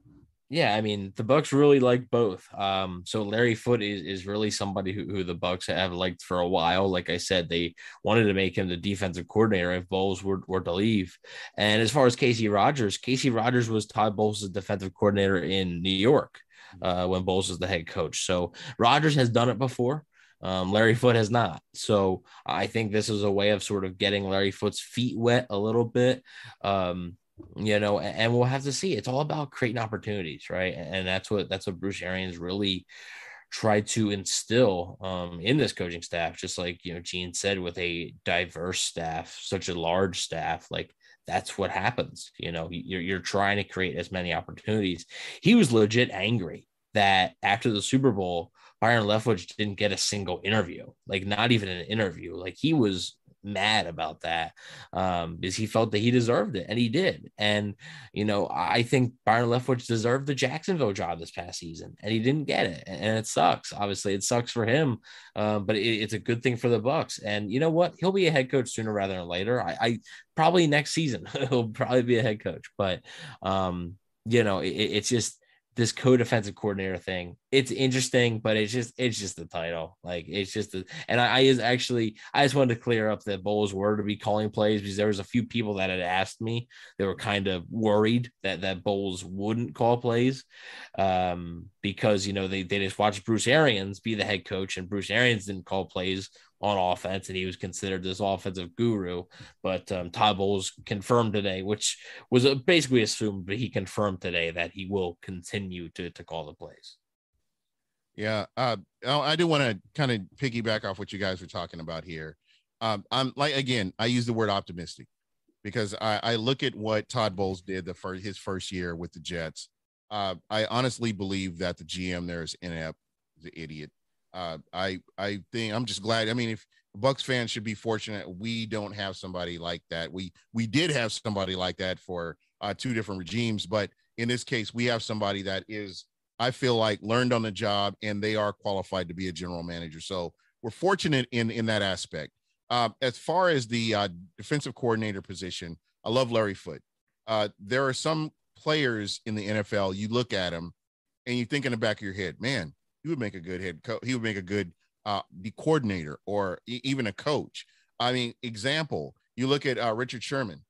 yeah, I mean the Bucks really like both. Um, so Larry Foote is, is really somebody who, who the Bucks have liked for a while. Like I said, they wanted to make him the defensive coordinator if Bowles were, were to leave. And as far as Kacy Rodgers, Kacy Rodgers was Todd Bowles' defensive coordinator in New York uh, when Bowles was the head coach. So Rodgers has done it before. Um, Larry Foote has not. So I think this is a way of sort of getting Larry Foote's feet wet a little bit. Um, you know, and we'll have to see. It's all about creating opportunities, right? And that's what that's what Bruce Arians really tried to instill um, in this coaching staff. Just like you know, Gene said, with a diverse staff, such a large staff, like that's what happens. You know, you're you're trying to create as many opportunities. He was legit angry that after the Super Bowl, Byron Leftwich didn't get a single interview, like not even an interview. Like he was mad about that um, because he felt that he deserved it and he did. And, you know, I think Byron Leftwich deserved the Jacksonville job this past season and he didn't get it. And it sucks. Obviously, it sucks for him, um, but it, it's a good thing for the Bucks. And you know what? He'll be a head coach sooner rather than later. I, I probably next season he'll probably be a head coach, but, um, you know, it, it's just this co-defensive coordinator thing. It's interesting, but it's just it's just the title. Like it's just the and I, I actually I just wanted to clear up that Bowles were to be calling plays because there was a few people that had asked me. They were kind of worried that that Bowles wouldn't call plays. Um, because you know they, they just watched Bruce Arians be the head coach and Bruce Arians didn't call plays on offense, and he was considered this offensive guru. But um, Todd Bowles confirmed today, which was basically assumed, but he confirmed today that he will continue to to call the plays. Yeah, uh, I do want to kind of piggyback off what you guys were talking about here. Um, I'm like again, I use the word optimistic because I, I look at what Todd Bowles did the first his first year with the Jets. Uh, I honestly believe that the GM there is inept, the idiot uh, I I think I'm just glad. I mean, if Bucks fans should be fortunate, we don't have somebody like that. We we did have somebody like that for uh, two different regimes, but in this case, we have somebody that is, I feel like, learned on the job and they are qualified to be a general manager. So we're fortunate in in that aspect. Uh, as far as the uh, defensive coordinator position, I love Larry Foote. Uh, there are some players in the NFL, you look at them and you think in the back of your head, man, he would make a good head coach. He would make a good uh, the coordinator or even a coach. I mean, example, you look at uh, Richard Sherman.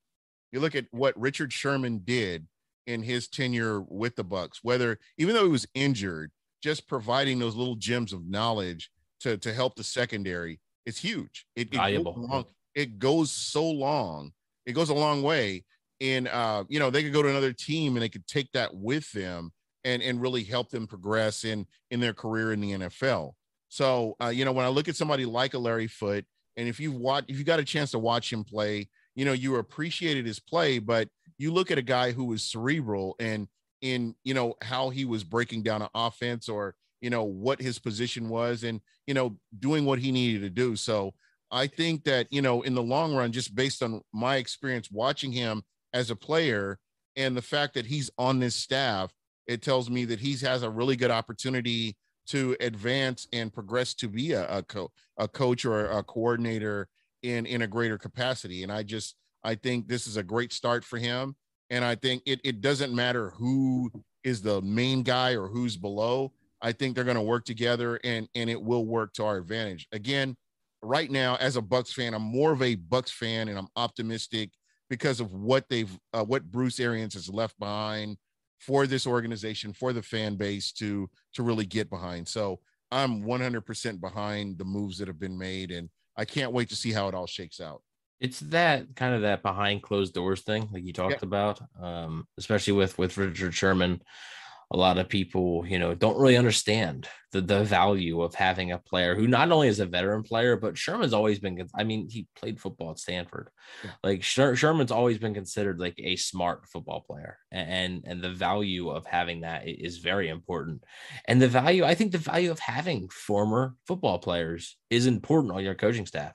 You look at what Richard Sherman did in his tenure with the Bucks. Whether even though he was injured, just providing those little gems of knowledge to to help the secondary is huge. It, it Valuable. Goes long, it goes so long. It goes a long way. And uh, you know, they could go to another team and they could take that with them and and really help them progress in in their career in the NFL. So uh, you know, when I look at somebody like a Larry Foote, and if you've watched if you got a chance to watch him play, you know, you appreciated his play, but you look at a guy who was cerebral and in you know how he was breaking down an offense or you know what his position was and you know doing what he needed to do. So i think that you know in the long run just based on my experience watching him as a player and the fact that he's on this staff it tells me that he has a really good opportunity to advance and progress to be a, a, co- a coach or a coordinator in in a greater capacity. And i just i think this is a great start for him and i think it, it doesn't matter who is the main guy or who's below i think they're going to work together and and it will work to our advantage again right now, as a Bucks fan, I'm more of a Bucks fan, and I'm optimistic because of what they've, uh, what Bruce Arians has left behind for this organization, for the fan base to to really get behind. So I'm 100% behind the moves that have been made, and I can't wait to see how it all shakes out. It's that kind of that behind closed doors thing, like you talked yeah. about, um, especially with with Richard Sherman a lot of people, you know, don't really understand the, the value of having a player who not only is a veteran player, but Sherman's always been, I mean, he played football at Stanford. Yeah. Like Sher- Sherman's always been considered like a smart football player. And, and the value of having that is very important. And the value, I think the value of having former football players is important on your coaching staff.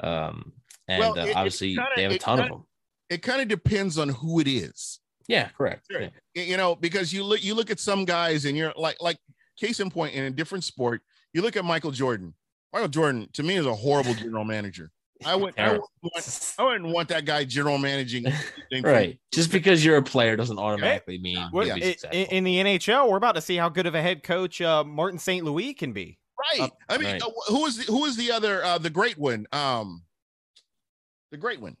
Um, and well, it, uh, obviously kinda, they have a ton kinda, of them. It kind of depends on who it is. Yeah, correct. Sure. Yeah. You know, because you look you look at some guys and you're like like case in point in a different sport, you look at Michael Jordan. Michael Jordan to me is a horrible general manager. I would I wouldn't, want, I wouldn't want that guy general managing. right. Just because you're a player doesn't automatically mean what, in, in, the NHL, we're about to see how good of a head coach uh, Martin St. Louis can be. Right. Uh, I mean, right. Uh, who is the, who is the other uh, the great one? Um, the great one.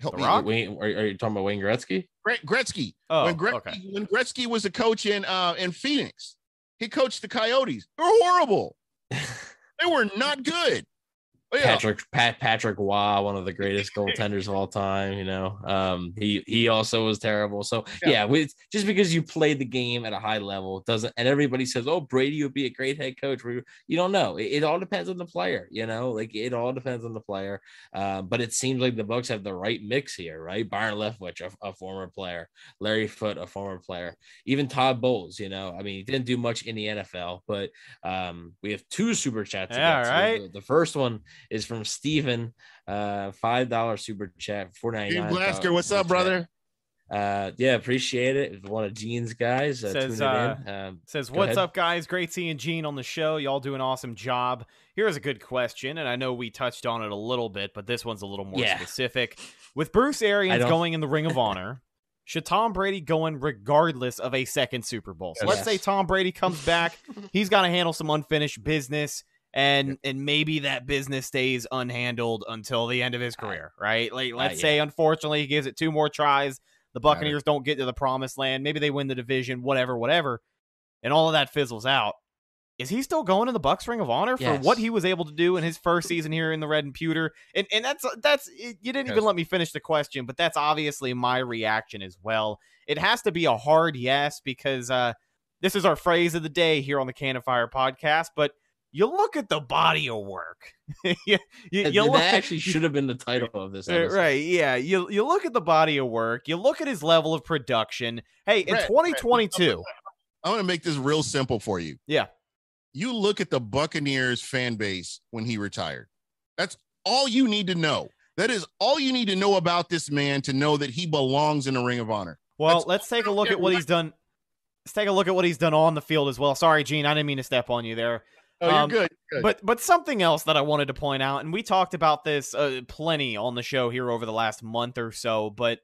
Help the me. Wayne, are, are, you talking about Wayne Gretzky? Gretzky. Oh, Wayne Gretzky, okay. when Gretzky was a coach in uh in Phoenix, he coached the Coyotes. They were horrible. they were not good. Oh, yeah. Patrick Pat Patrick Roy, one of the greatest goaltenders of all time. You know, um, he he also was terrible. So yeah, yeah with, just because you played the game at a high level doesn't, and everybody says, "Oh, Brady would be a great head coach." You don't know. It, it all depends on the player. You know, like it all depends on the player. Uh, but it seems like the Bucks have the right mix here, right? Byron Leftwich, a, a former player, Larry Foote, a former player, even Todd Bowles. You know, I mean, he didn't do much in the NFL, but um, we have two super chats. Yeah, right. The, the first one is from Steven. Uh, five dollar super chat, four ninety nine. Blasker, what's up, brother? Uh, yeah, appreciate it. One of Gene's guys uh, says, uh, um, says, "What's ahead. up, guys? Great seeing Gene on the show. Y'all do an awesome job. Here's a good question, and I know we touched on it a little bit, but this one's a little more yeah. specific. With Bruce Arians going in the Ring of Honor." Should Tom Brady go in regardless of a second Super Bowl? So yes. let's say Tom Brady comes back. He's got to handle some unfinished business and and maybe that business stays unhandled until the end of his career, right? Like let's uh, yeah. say unfortunately he gives it two more tries, the Buccaneers don't get to the promised land, maybe they win the division, whatever, whatever, and all of that fizzles out. Is he still going to the Bucks Ring of Honor for yes. what he was able to do in his first season here in the Red and Pewter? And and that's that's you didn't even let me finish the question, but that's obviously my reaction as well. It has to be a hard yes because uh, this is our phrase of the day here on the Cannon Fire podcast, but you look at the body of work. you, you, you that look, actually should have been the title of this episode. Right. Yeah. You you look at the body of work, you look at his level of production. Hey, in 2022. I want to make this real simple for you. Yeah. You look at the Buccaneers fan base when he retired. That's all you need to know. That is all you need to know about this man to know that he belongs in the Ring of Honor. Well, That's let's take a look at what he's done. Let's take a look at what he's done on the field as well. Sorry, Gene, I didn't mean to step on you there. Oh, you're um, good, good, But but something else that I wanted to point out, and we talked about this uh, plenty on the show here over the last month or so, but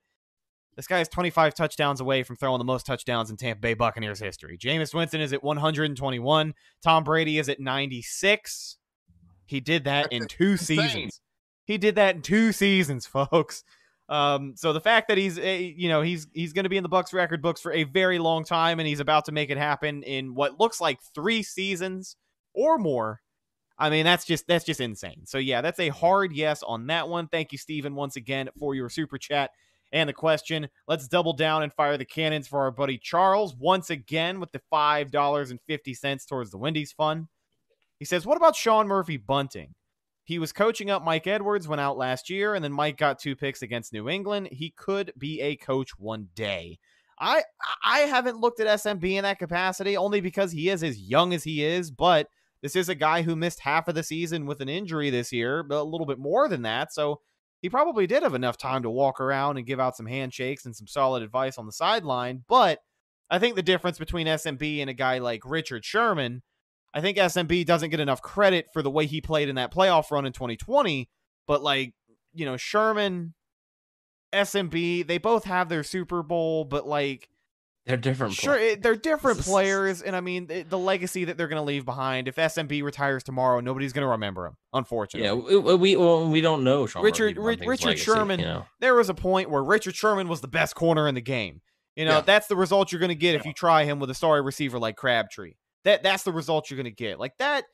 this guy is 25 touchdowns away from throwing the most touchdowns in Tampa Bay Buccaneers history. Jameis Winston is at 121. Tom Brady is at 96. He did that That's in two insane. seasons. He did that in two seasons, folks. Um, so the fact that he's you know he's he's going to be in the Bucks record books for a very long time, and he's about to make it happen in what looks like three seasons or more. I mean, that's just that's just insane. So yeah, that's a hard yes on that one. Thank you, Stephen, once again for your super chat and the question. Let's double down and fire the cannons for our buddy Charles once again with the five dollars and fifty cents towards the Wendy's fund. He says, "What about Sean Murphy bunting? He was coaching up Mike Edwards, went out last year, and then Mike got two picks against New England. He could be a coach one day." I I haven't looked at SMB in that capacity only because he is as young as he is, but this is a guy who missed half of the season with an injury this year, but a little bit more than that. So he probably did have enough time to walk around and give out some handshakes and some solid advice on the sideline. But I think the difference between SMB and a guy like Richard Sherman, I think SMB doesn't get enough credit for the way he played in that playoff run in 2020. But like, you know, Sherman, SMB, they both have their Super Bowl, but like They're different. Sure, players. it, they're different players, and I mean the, the legacy that they're going to leave behind. If SMB retires tomorrow, nobody's going to remember him. Unfortunately, Yeah, we we, well, we don't know. Sean Richard Bunting's Richard legacy, Sherman. You know? There was a point where Richard Sherman was the best corner in the game. You know, Yeah. that's the result you're going to get if you try him with a sorry receiver like Crabtree. That that's the result you're going to get. Like that.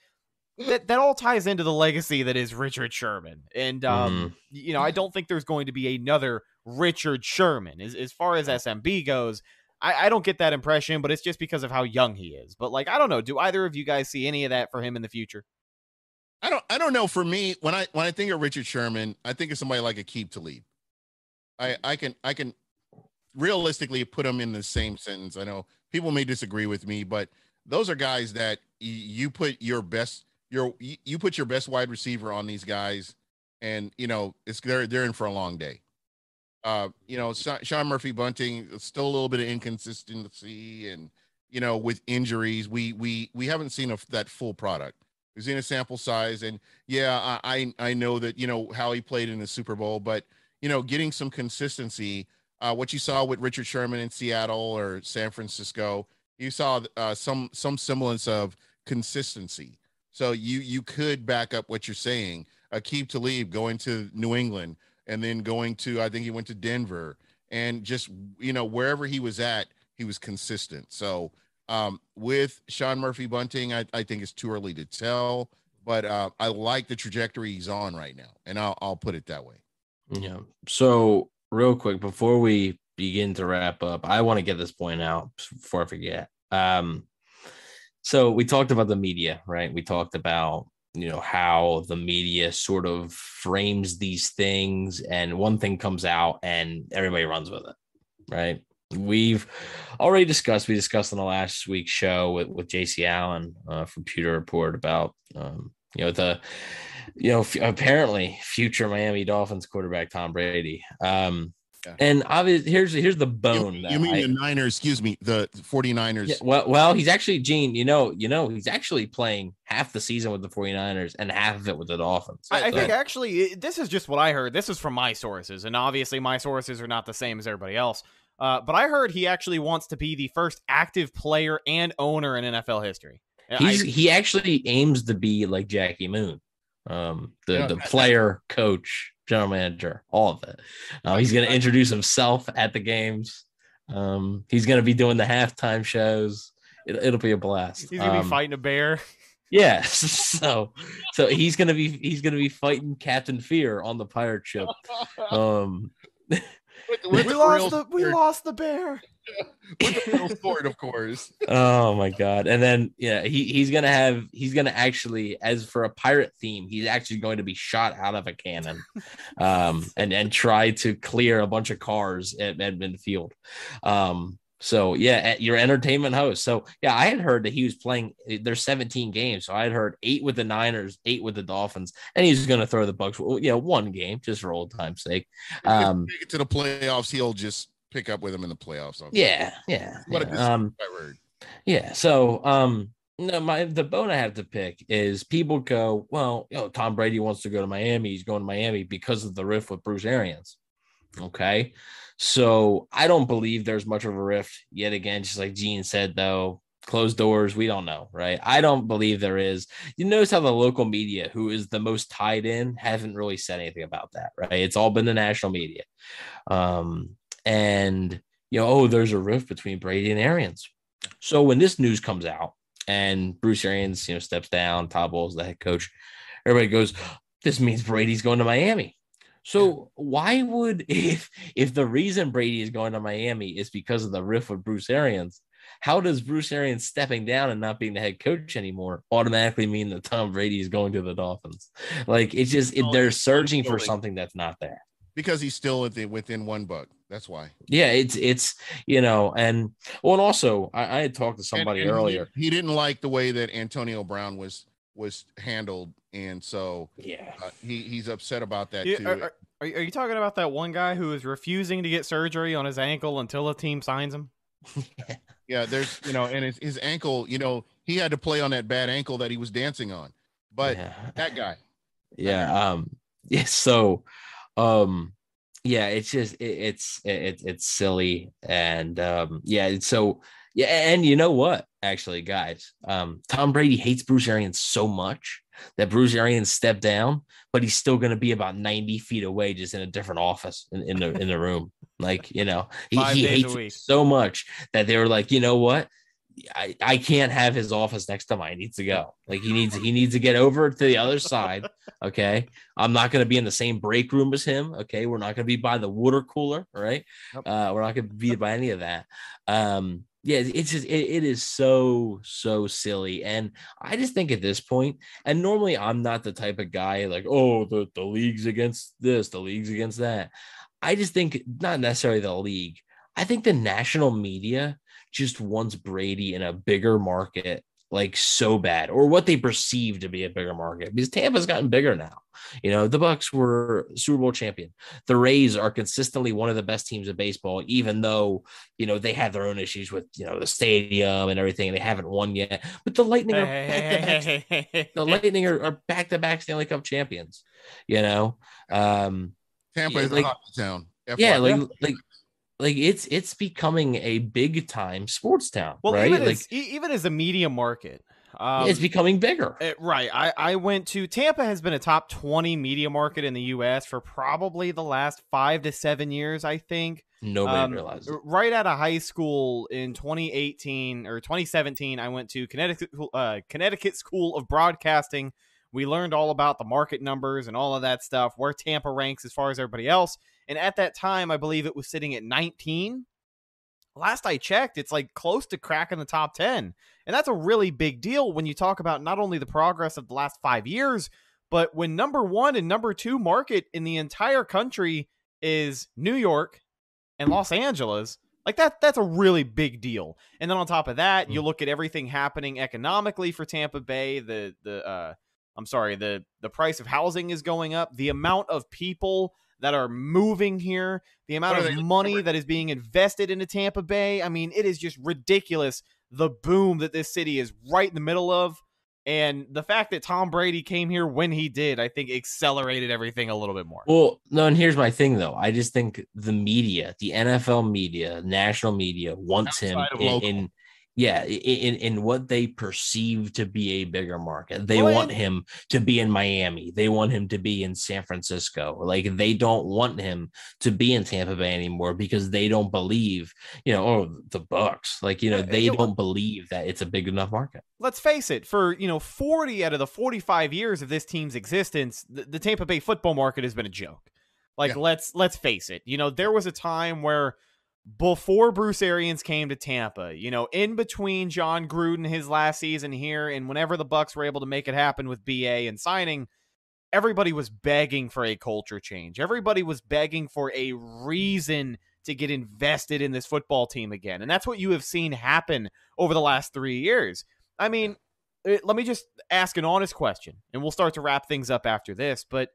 That, that all ties into the legacy that is Richard Sherman, and um, Mm-hmm. you know I don't think there's going to be another Richard Sherman. As as far as SMB goes, I, I don't get that impression, but it's just because of how young he is. But like I don't know, do either of you guys see any of that for him in the future? I don't I don't know. For me, when I when I think of Richard Sherman, I think of somebody like a keep to Talib. I mm-hmm. I can I can realistically put them in the same sentence. I know people may disagree with me, but those are guys that you put your best your you you put your best wide receiver on these guys, and you know it's they're they're in for a long day. Uh, you know, Sean Murphy Bunting still a little bit of inconsistency, and you know with injuries, we we we haven't seen a, that full product. We've seen a sample size, and yeah, I I know that you know how he played in the Super Bowl, but you know getting some consistency. Uh, what you saw with Richard Sherman in Seattle or San Francisco, you saw uh, some some semblance of consistency. So you you could back up what you're saying. Aqib Talib going to New England and then going to I think he went to Denver and just you know wherever he was at, he was consistent. So um, with Sean Murphy Bunting, I, I think it's too early to tell, but uh, I like the trajectory he's on right now, and I'll I'll put it that way. Yeah. So real quick before we begin to wrap up, I want to get this point out before I forget. Um, so we talked about the media, right? We talked about you know how the media sort of frames these things, and one thing comes out and everybody runs with it, right? We've already discussed. We discussed on the last week's show with with JC Allen uh, from Pewter Report about um, you know the you know, f- apparently future Miami Dolphins quarterback Tom Brady. Um, Yeah. and obviously here's here's the bone. You, you mean I- the Niners? Excuse me, the 49ers. yeah, well, well, he's actually Gene. You know, you know, he's actually playing half the season with the 49ers and half of it with the Dolphins. I, I think actually this is just what I heard. This is from my sources, and obviously my sources are not the same as everybody else. Uh, but I heard he actually wants to be the first active player and owner in NFL history. And I- he actually aims to be like Jackie Moon, um, the Yeah. the player, coach, general manager, all of it. Uh, he's going to introduce himself at the games. Um, he's going to be doing the halftime shows. It, it'll be a blast. he's gonna Um, be fighting a bear. Yeah, so so he's gonna be he's gonna be fighting Captain Fear on the pirate ship. Um, With, We the lost the we lost the bear. with the sword, of course. oh my god! And then yeah, he he's gonna have he's gonna actually as for a pirate theme, he's actually going to be shot out of a cannon, um, and and try to clear a bunch of cars at Edmund Field. Um, so yeah, at your entertainment host. So yeah, I had heard that he was playing. There's 17 games, so I had heard eight with the Niners, eight with the Dolphins, and he's going to throw the Bucks. well, You know, one game just for old time's sake. Um, Make it to the playoffs, he'll just pick up with him in the playoffs. Yeah, yeah. What a yeah. good Um, word. Yeah. So, um, no, my the bone I have to pick is people go, well, you know, Tom Brady wants to go to Miami. He's going to Miami because of the rift with Bruce Arians. Okay. So I don't believe there's much of a rift yet again, just like Gene said, though. Closed doors, we don't know, right? I don't believe there is. You notice how the local media, who is the most tied in, haven't really said anything about that, right? It's all been the national media. Um, and you know, oh, there's a rift between Brady and Arians. So when this news comes out and Bruce Arians, you know, steps down, Todd Bowles, the head coach, everybody goes, this means Brady's going to Miami. So why would if if the reason Brady is going to Miami is because of the rift with Bruce Arians, how does Bruce Arians stepping down and not being the head coach anymore automatically mean that Tom Brady is going to the Dolphins? Like it's just it, they're searching for something that's not there. Because he's still within, within one book. That's why. Yeah, it's it's you know, and well, and also I, I had talked to somebody And- and earlier. He, didn't like the way that Antonio Brown was was handled, and so Yeah, uh, he he's upset about that Yeah, too. are, are- are you talking about that one guy who is refusing to get surgery on his ankle until a team signs him? Yeah, there's you know, and his, his ankle, you know, he had to play on that bad ankle that he was dancing on. But yeah. that guy, yeah um yeah so um yeah, it's just it, it's it, it's silly and um yeah, so yeah, and you know what? Actually, guys, um, Tom Brady hates Bruce Arians so much that Bruce Arians stepped down, but he's still going to be about ninety feet away, just in a different office in, in the in the room. Like you know, he, he hates so much that they were like, you know what? I, I can't have his office next to mine. He needs to go. Like he needs he needs to get over to the other side. Okay. I'm not gonna be in the same break room as him. Okay. We're not gonna be by the water cooler. Right. Uh, we're not gonna be by any of that. Um, yeah, it's just it, it is so so silly, and I just think at this point, and normally I'm not the type of guy like, oh, the the league's against this, the league's against that. I just think not necessarily the league. I think the national media just wants Brady in a bigger market like so bad or what they perceive to be a bigger market because Tampa's gotten bigger now. You know, the Bucks were Super Bowl champion. The Rays are consistently one of the best teams of baseball, even though, you know, they have their own issues with, you know, the stadium and everything. And they haven't won yet. But the Lightning are back to back. the Lightning are back to back Stanley Cup champions, you know. Um Tampa is like, a hockey town. Yeah, like like like it's it's becoming a big time sports town well right? even like as, even as a media market um, it's becoming bigger. It, right. I, I went to tampa has been a top 20 media market in the us for probably the last five to seven years i think. Nobody um, realized it. right out of high school in 2018 or 2017 i went to connecticut uh, connecticut school of broadcasting we learned all about the market numbers and all of that stuff where tampa ranks as far as everybody else and at that time, I believe it was sitting at 19. Last I checked, it's like close to cracking the top 10. And that's a really big deal when you talk about not only the progress of the last five years, but when number one and number two market in the entire country is New York and Los Angeles. Like that, that's a really big deal. And then on top of that, you mm. look at everything happening economically for Tampa Bay. The the uh, I'm sorry, the the price of housing is going up. The amount of people that are moving here, the amount of money that is being invested into Tampa Bay. I mean, it is just ridiculous the boom that this city is right in the middle of. And the fact that Tom Brady came here when he did, I think accelerated everything a little bit more. Well, no, and here's my thing though. I just think the media, the NFL media, national media wants Outside him in, in, yeah, in in what they perceive to be a bigger market. They want him to be in Miami. They want him to be in San Francisco. Like they don't want him to be in Tampa Bay anymore because they don't believe, you know, oh, the Bucs. Like, you know, they don't believe that it's a big enough market. Let's face it, for, you know, 40 out of the 45 years of this team's existence, the, the Tampa Bay football market has been a joke. Like yeah. let's let's face it. You know, there was a time where before Bruce Arians came to Tampa, you know, in between Jon Gruden his last season here and whenever the Bucks were able to make it happen with BA and signing, everybody was begging for a culture change. Everybody was begging for a reason to get invested in this football team again. And that's what you have seen happen over the last 3 years. I mean, eh, let me just ask an honest question and we'll start to wrap things up after this, but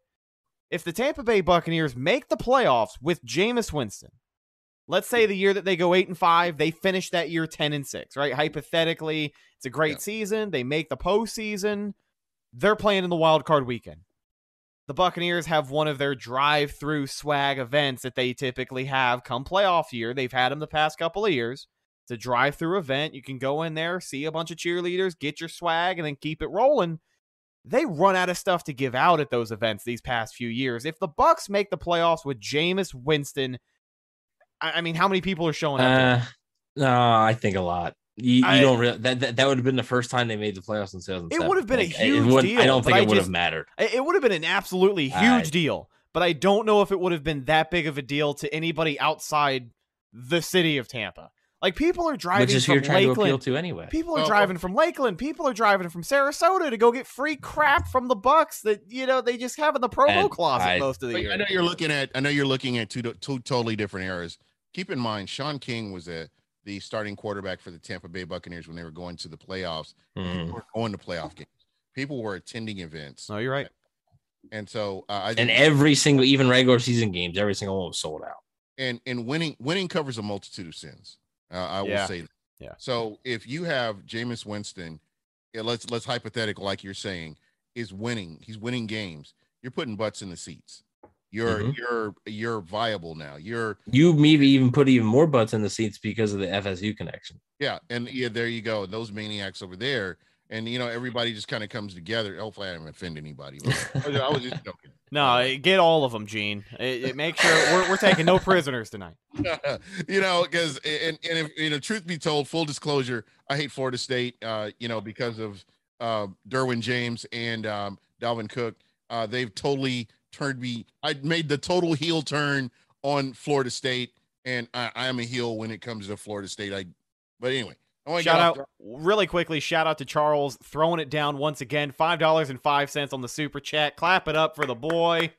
if the Tampa Bay Buccaneers make the playoffs with Jameis Winston, Let's say the year that they go eight and five, they finish that year ten and six, right? Hypothetically, it's a great yeah. season. They make the postseason. They're playing in the wild card weekend. The Buccaneers have one of their drive-through swag events that they typically have come playoff year. They've had them the past couple of years. It's a drive-through event. You can go in there, see a bunch of cheerleaders, get your swag, and then keep it rolling. They run out of stuff to give out at those events these past few years. If the Bucks make the playoffs with Jameis Winston I, mean, how many people are showing up? Uh, no, I think a lot. You, you I, don't really, that, that that would have been the first time they made the playoffs in 2007. It would have been a huge deal. I don't think it would have mattered. It would have been an absolutely huge deal, but I don't know if it would have been that big of a deal to anybody outside the city of Tampa. Like people are driving Which is from Lakeland to, to, anyway. People are driving from Lakeland. People are driving from Sarasota to go get free crap from the Bucks that you know they just have in the promo closet I, most of the year. I know you're looking at. I know you're looking at two two totally different eras keep in mind, Shaun King was a the starting quarterback for the Tampa Bay Buccaneers when they were going to the playoffs. Mm. People were going to playoff games. People were attending events. No, you're right. And so, uh, and every single, even regular season games, every single one was sold out. And and winning winning covers a multitude of sins. Uh, I will yeah. say that. Yeah. So if you have Jameis Winston, yeah, let's let's hypothetical like you're saying, is winning. He's winning games. You're putting butts in the seats. You're Mhm. you're you're viable now. You're You maybe even put even more butts in the seats because of the FSU connection. yeah, and yeah, there you go. Those maniacs over there, and you know everybody just kind of comes together. Hopefully, I didn't offend anybody. I was just joking. No, get all of them, Gene. It, it make sure we're, we're taking no prisoners tonight. you know, because and and if you know, truth be told, full disclosure, I hate Florida State. Uh, you know, because of uh, Derwin James and um, Dalvin Cook. Uh, they've totally turned me. I made the total heel turn on Florida State, and I, I am a heel when it comes to Florida State. I, but anyway, Shout off out really quickly. Shout out to Charles throwing it down once again. Five dollars and five cents on the super chat. Clap it up for the boy.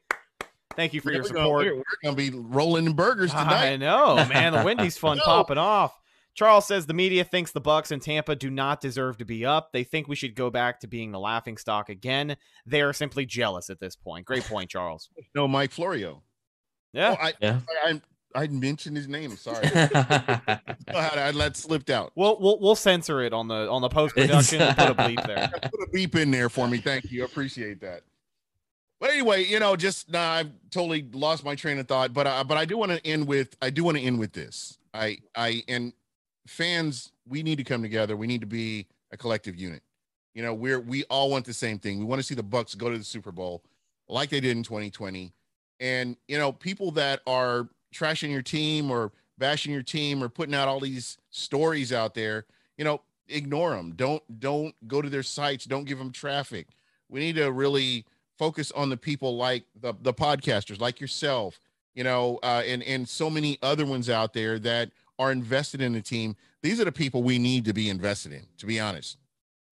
Thank you for Yeah, your support. We're, we're gonna be rolling in burgers tonight. I know, man. The Wendy's fun popping off. Charles says the media thinks the Bucks and Tampa do not deserve to be up. They think we should go back to being the laughing stock again. They are simply jealous at this point. Great point, Charles. No, Mike Florio. Yeah. Oh, I, Yeah. I, I, I mentioned his name. Sorry, I had I let slipped out. We'll we'll we'll censor it on the on the post production. We'll put a bleep there. Put a beep in there for me. Thank you. I appreciate that. But anyway, you know, just nah, I've totally lost my train of thought. But uh, but I do want to end with I do want to end with this. I I and fans, we need to come together. We need to be a collective unit. You know, we're we all want the same thing. We want to see the Bucks go to the Super Bowl like they did in 2020. And you know, people that are trashing your team or bashing your team or putting out all these stories out there, you know, ignore them. Don't don't go to their sites. Don't give them traffic. We need to really focus on the people like the the podcasters, like yourself, you know, uh, and and so many other ones out there that are invested in the team. These are the people we need to be invested in. To be honest,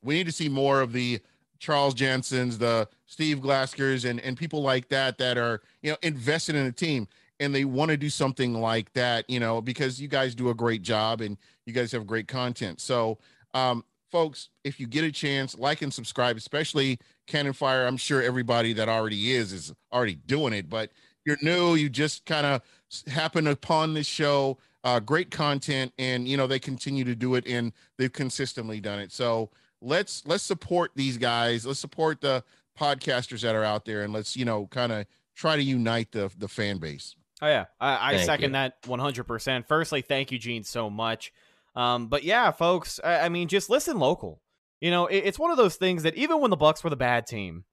we need to see more of the Charles Jansons, the Steve Glaskers, and and people like that that are you know invested in the team and they want to do something like that, you know, because you guys do a great job and you guys have great content. So, um, folks, if you get a chance, like and subscribe, especially Cannon Fire. I'm sure everybody that already is is already doing it, but you're new, you just kind of happen upon this show. Uh, great content, and you know they continue to do it, and they've consistently done it. So let's let's support these guys. Let's support the podcasters that are out there, and let's you know kind of try to unite the the fan base. Oh yeah, I, I second you. that 100%. Firstly, thank you, Gene, so much. Um, but yeah, folks, I, I mean, just listen local. You know, it, it's one of those things that even when the Bucks were the bad team,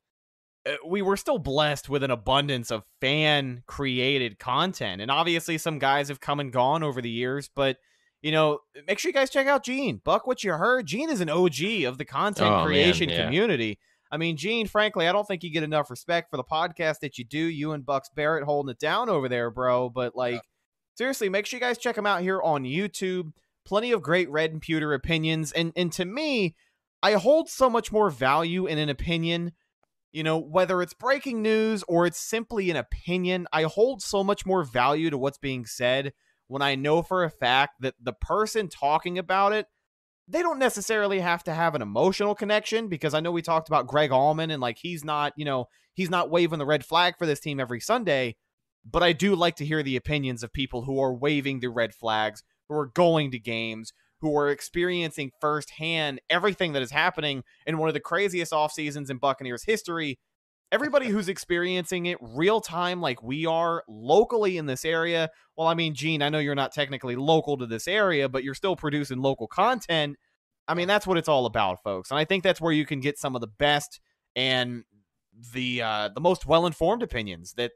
Uh, we were still blessed with an abundance of fan created content, and obviously some guys have come and gone over the years. But you know, make sure you guys check out Gene. Buck, what you heard? Gene is an OG of the content Oh, man, creation yeah. community. I mean, Gene, frankly, I don't think you get enough respect for the podcast that you do. You and Bucks Barrett holding it down over there, bro. But like, seriously, make sure you guys check him out here on YouTube. Plenty of great red and pewter opinions, and and to me, I hold so much more value in an opinion. You know, whether it's breaking news or it's simply an opinion, I hold so much more value to what's being said when I know for a fact that the person talking about it they don't necessarily have to have an emotional connection because I know we talked about Greg Auman and like he's not, you know, he's not waving the red flag for this team every Sunday, but I do like to hear the opinions of people who are waving the red flags, who are going to games, who are experiencing firsthand everything that is happening in one of the craziest off seasons in Buccaneers history. Everybody who's experiencing it real time, like we are locally in this area. Well, I mean, Gene, I know you're not technically local to this area, but you're still producing local content. I mean, that's what it's all about, folks. And I think that's where you can get some of the best and the uh, the most well informed opinions that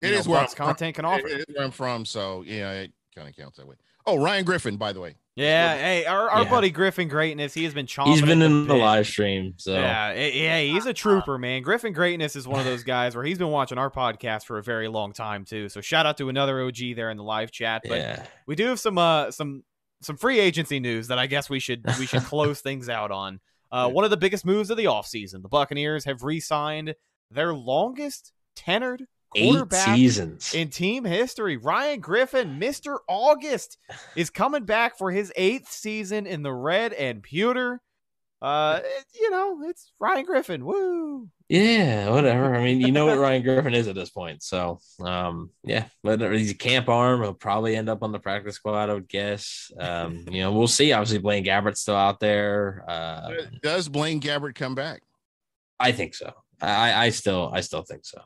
It is know, where from. content can offer. It is where I'm from, so yeah, it kind of counts that way. Oh, Ryan Griffin, by the way. Yeah, hey, our, our Yeah. buddy Griffin Greatness, he has been chomping. He's been the in the bit. live stream, so Yeah, eh, yeah, he's a trooper, man. Griffin Greatness is one of those guys where he's been watching our podcast for a very long time too. So shout out to another OG there in the live chat. But yeah. we do have some uh some some free agency news that I guess we should we should close things out on. Uh, one of the biggest moves of the offseason. The Buccaneers have re-signed their longest tenured Eight seasons. in team history. Ryan Griffin, Mr. August, is coming back for his eighth season in the red and pewter. Uh, it- you know, it's Ryan Griffin. Woo! Yeah, whatever. I mean, you know what Ryan Griffin is at this point. So, um, yeah, but he's a camp arm. He'll probably end up on the practice squad, I would guess. Um, you know, we'll see. Obviously, Blaine Gabbert's still out there. Uh, Does Blaine Gabbert come back? I think so. I, I still, I still think so.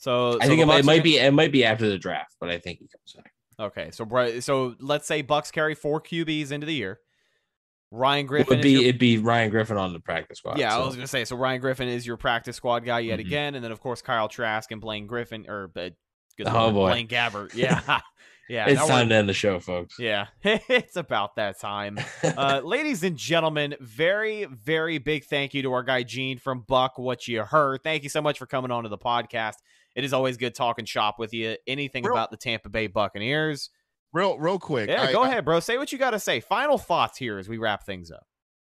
So, I so think it might, it might be it might be after the draft, but I think he comes back. Okay, so so let's say Bucks carry four QBs into the year. Ryan Griffin would be your- it'd be Ryan Griffin on the practice squad. yeah, I was gonna say so. Ryan Griffin is your practice squad guy yet Mhm. again, and then of course Kyle Trask and Blaine Griffin or uh, good Oh, lord, boy. Blaine Gabbert. Yeah, yeah. it's time we're- to end the show, folks. Yeah, it's about that time. Uh, ladies and gentlemen, very, very big thank you to our guy Gene from Buck. What you heard? Thank you so much for coming on to the podcast. It is always good talking shop with you. Anything Real- about the Tampa Bay Buccaneers? Real, real quick. Yeah, I- go I- ahead, bro. Say what you got to say. Final thoughts here as we wrap things up.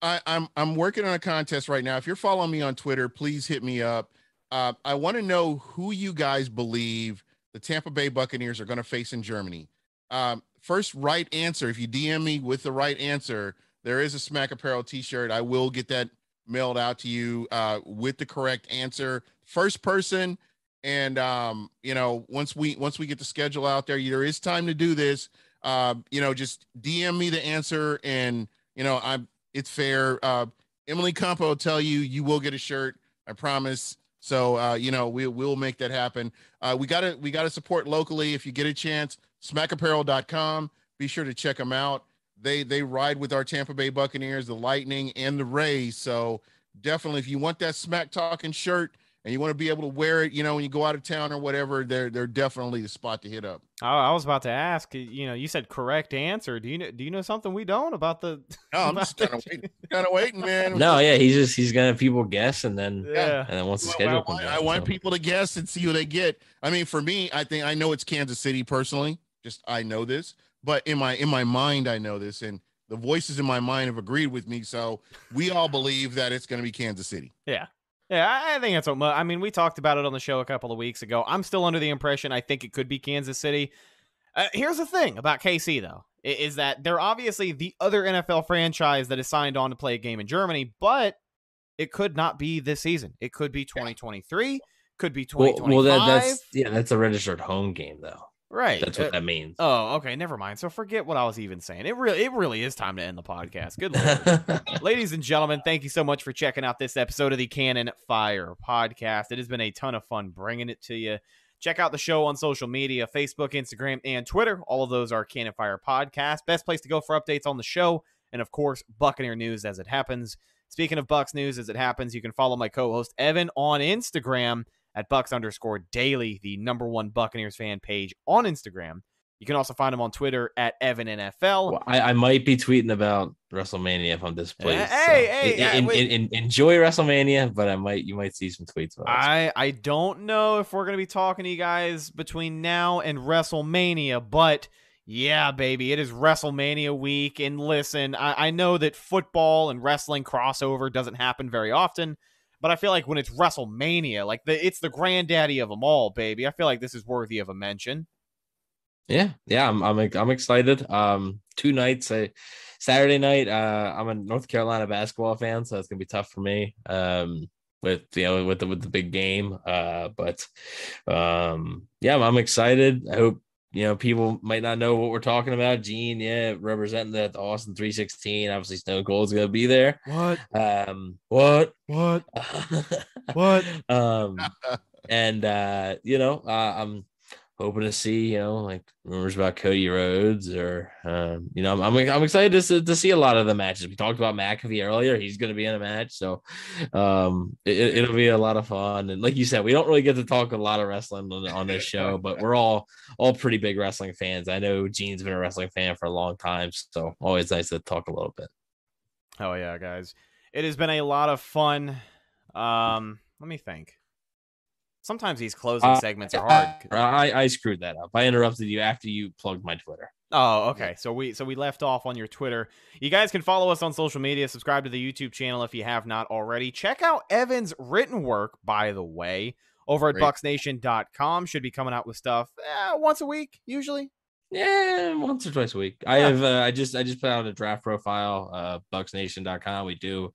I, I'm I'm working on a contest right now. If you're following me on Twitter, please hit me up. Uh, I want to know who you guys believe the Tampa Bay Buccaneers are going to face in Germany. Um, first, right answer. If you DM me with the right answer, there is a Smack Apparel T-shirt. I will get that mailed out to you uh, with the correct answer. First person, and um, you know, once we once we get the schedule out there, there is time to do this. Um, you know, just DM me the answer, and you know, I'm it's fair. Uh, Emily Campo will tell you you will get a shirt. I promise. So uh, you know we we'll make that happen. Uh, we gotta we gotta support locally. If you get a chance, smackapparel.com. Be sure to check them out. They they ride with our Tampa Bay Buccaneers, the Lightning and the Rays. So definitely, if you want that smack talking shirt and you want to be able to wear it, you know, when you go out of town or whatever, they're they're definitely the spot to hit up. I, I was about to ask. You know, you said correct answer. Do you know? Do you know something we don't about the? No, I'm just kind of waiting, kind of waiting, man. No, yeah, he's just he's gonna have people guess and then Yeah. and then once the Well, schedule I comes want, out. I want so. people to guess and see who they get. I mean, for me, I think I know it's Kansas City personally. Just I know this, but in my in my mind, I know this, and the voices in my mind have agreed with me. So we all believe that it's going to be Kansas City. Yeah. Yeah, I think that's what. I mean, we talked about it on the show a couple of weeks ago. I'm still under the impression I think it could be Kansas City. Uh, here's the thing about KC though, is that they're obviously the other NFL franchise that is signed on to play a game in Germany, but it could not be this season. It could be 2023, could be Well, 2025. well, that, that's yeah, that's a registered home game though. Right. That's what Uh, that means. Oh, okay, never mind. So forget what I was even saying. It really, it really is time to end the podcast. Good lord. Ladies and gentlemen, thank you so much for checking out this episode of the Cannon Fire podcast. It has been a ton of fun bringing it to you. Check out the show on social media Facebook, Instagram, and Twitter. All of those are Cannon Fire Podcast. Best place to go for updates on the show. And of course, Buccaneer news as it happens. Speaking of Bucs news as it happens, you can follow my co host Evan on Instagram at Bucs underscore daily, the number one Buccaneers fan page on Instagram. You can also find him on Twitter at Evan NFL. Well, I, I might be tweeting about WrestleMania if I'm displaced. Eh, hey, so hey, en- wait. en- enjoy WrestleMania, but I might you might see some tweets about it. I I don't know if we're gonna be talking to you guys between now and WrestleMania, but yeah, baby, it is WrestleMania week. And listen, I, I know that football and wrestling crossover doesn't happen very often, but I feel like when it's WrestleMania, like the it's the granddaddy of them all, baby. I feel like this is worthy of a mention. Yeah, yeah, I'm I'm I'm excited. Um, two nights. I, Saturday night. Uh, I'm a North Carolina basketball fan, so it's gonna be tough for me. Um, with you know with the with the big game. Uh, but um, yeah, I'm excited. I hope you know people might not know what we're talking about. Gene, yeah, representing the, the Austin 316. Obviously, Stone Cold's gonna be there. What? Um, what? What? What? um, and uh, you know, uh, I'm hoping to see, you know, like rumors about Cody Rhodes or, um, you know, I'm, I'm, I'm excited to, see- to see a lot of the matches. We talked about McAfee earlier. He's going to be in a match. So, um, it, it'll be a lot of fun. And like you said, we don't really get to talk a lot of wrestling on, on this show, but we're all, all pretty big wrestling fans. I know Gene's been a wrestling fan for a long time. So always nice to talk a little bit. Oh yeah, guys. It has been a lot of fun. Um, let me think. Sometimes these closing Uh, segments are hard. I, I screwed that up. I interrupted you after you plugged my Twitter. Oh, okay. So we so we left off on your Twitter. You guys can follow us on social media, subscribe to the YouTube channel if you have not already. Check out Evan's written work, by the way, over at Great. bucsnation.com. Should be coming out with stuff eh, once a week, usually. Yeah, once or twice a week. I have uh, I just I just put out a draft profile, uh bucsnation.com. We do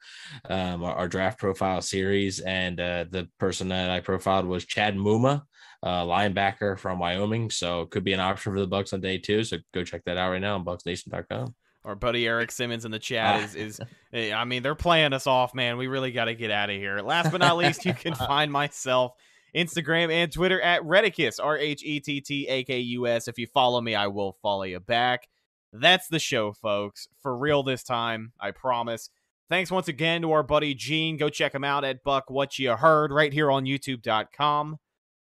um our, our draft profile series and uh the person that I profiled was Chad Muma, uh linebacker from Wyoming. So it could be an option for the Bucs on day two. So go check that out right now on bucsnation.com. Our buddy Eric Simmons in the chat is is eh, I mean, they're playing us off, man. We really got to get out of here. Last but not least, you can find myself Instagram and Twitter at Rhettakus, R H E T T A K U S. If you follow me, I will follow you back. That's the show, folks. For real this time, I promise. Thanks once again to our buddy Gene. Go check him out at Buck What You Heard right here on YouTube.com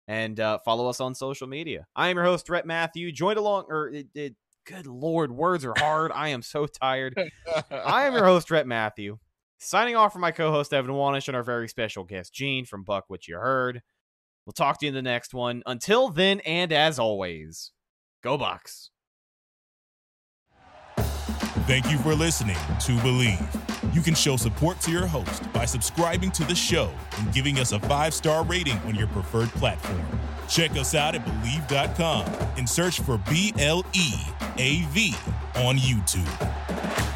and uh, follow us on social media. I am your host, Rhett Matthew. Joined along, or it, it, good lord, words are hard. I am so tired. I am your host, Rhett Matthew. Signing off for my co-host Evan Wanish and our very special guest Gene from Buck What You Heard. We'll talk to you in the next one. Until then, and as always, go Bucs. Thank you for listening to Bleav. You can show support to your host by subscribing to the show and giving us a five star rating on your preferred platform. Check us out at Bleav.com and search for B L E A V on YouTube.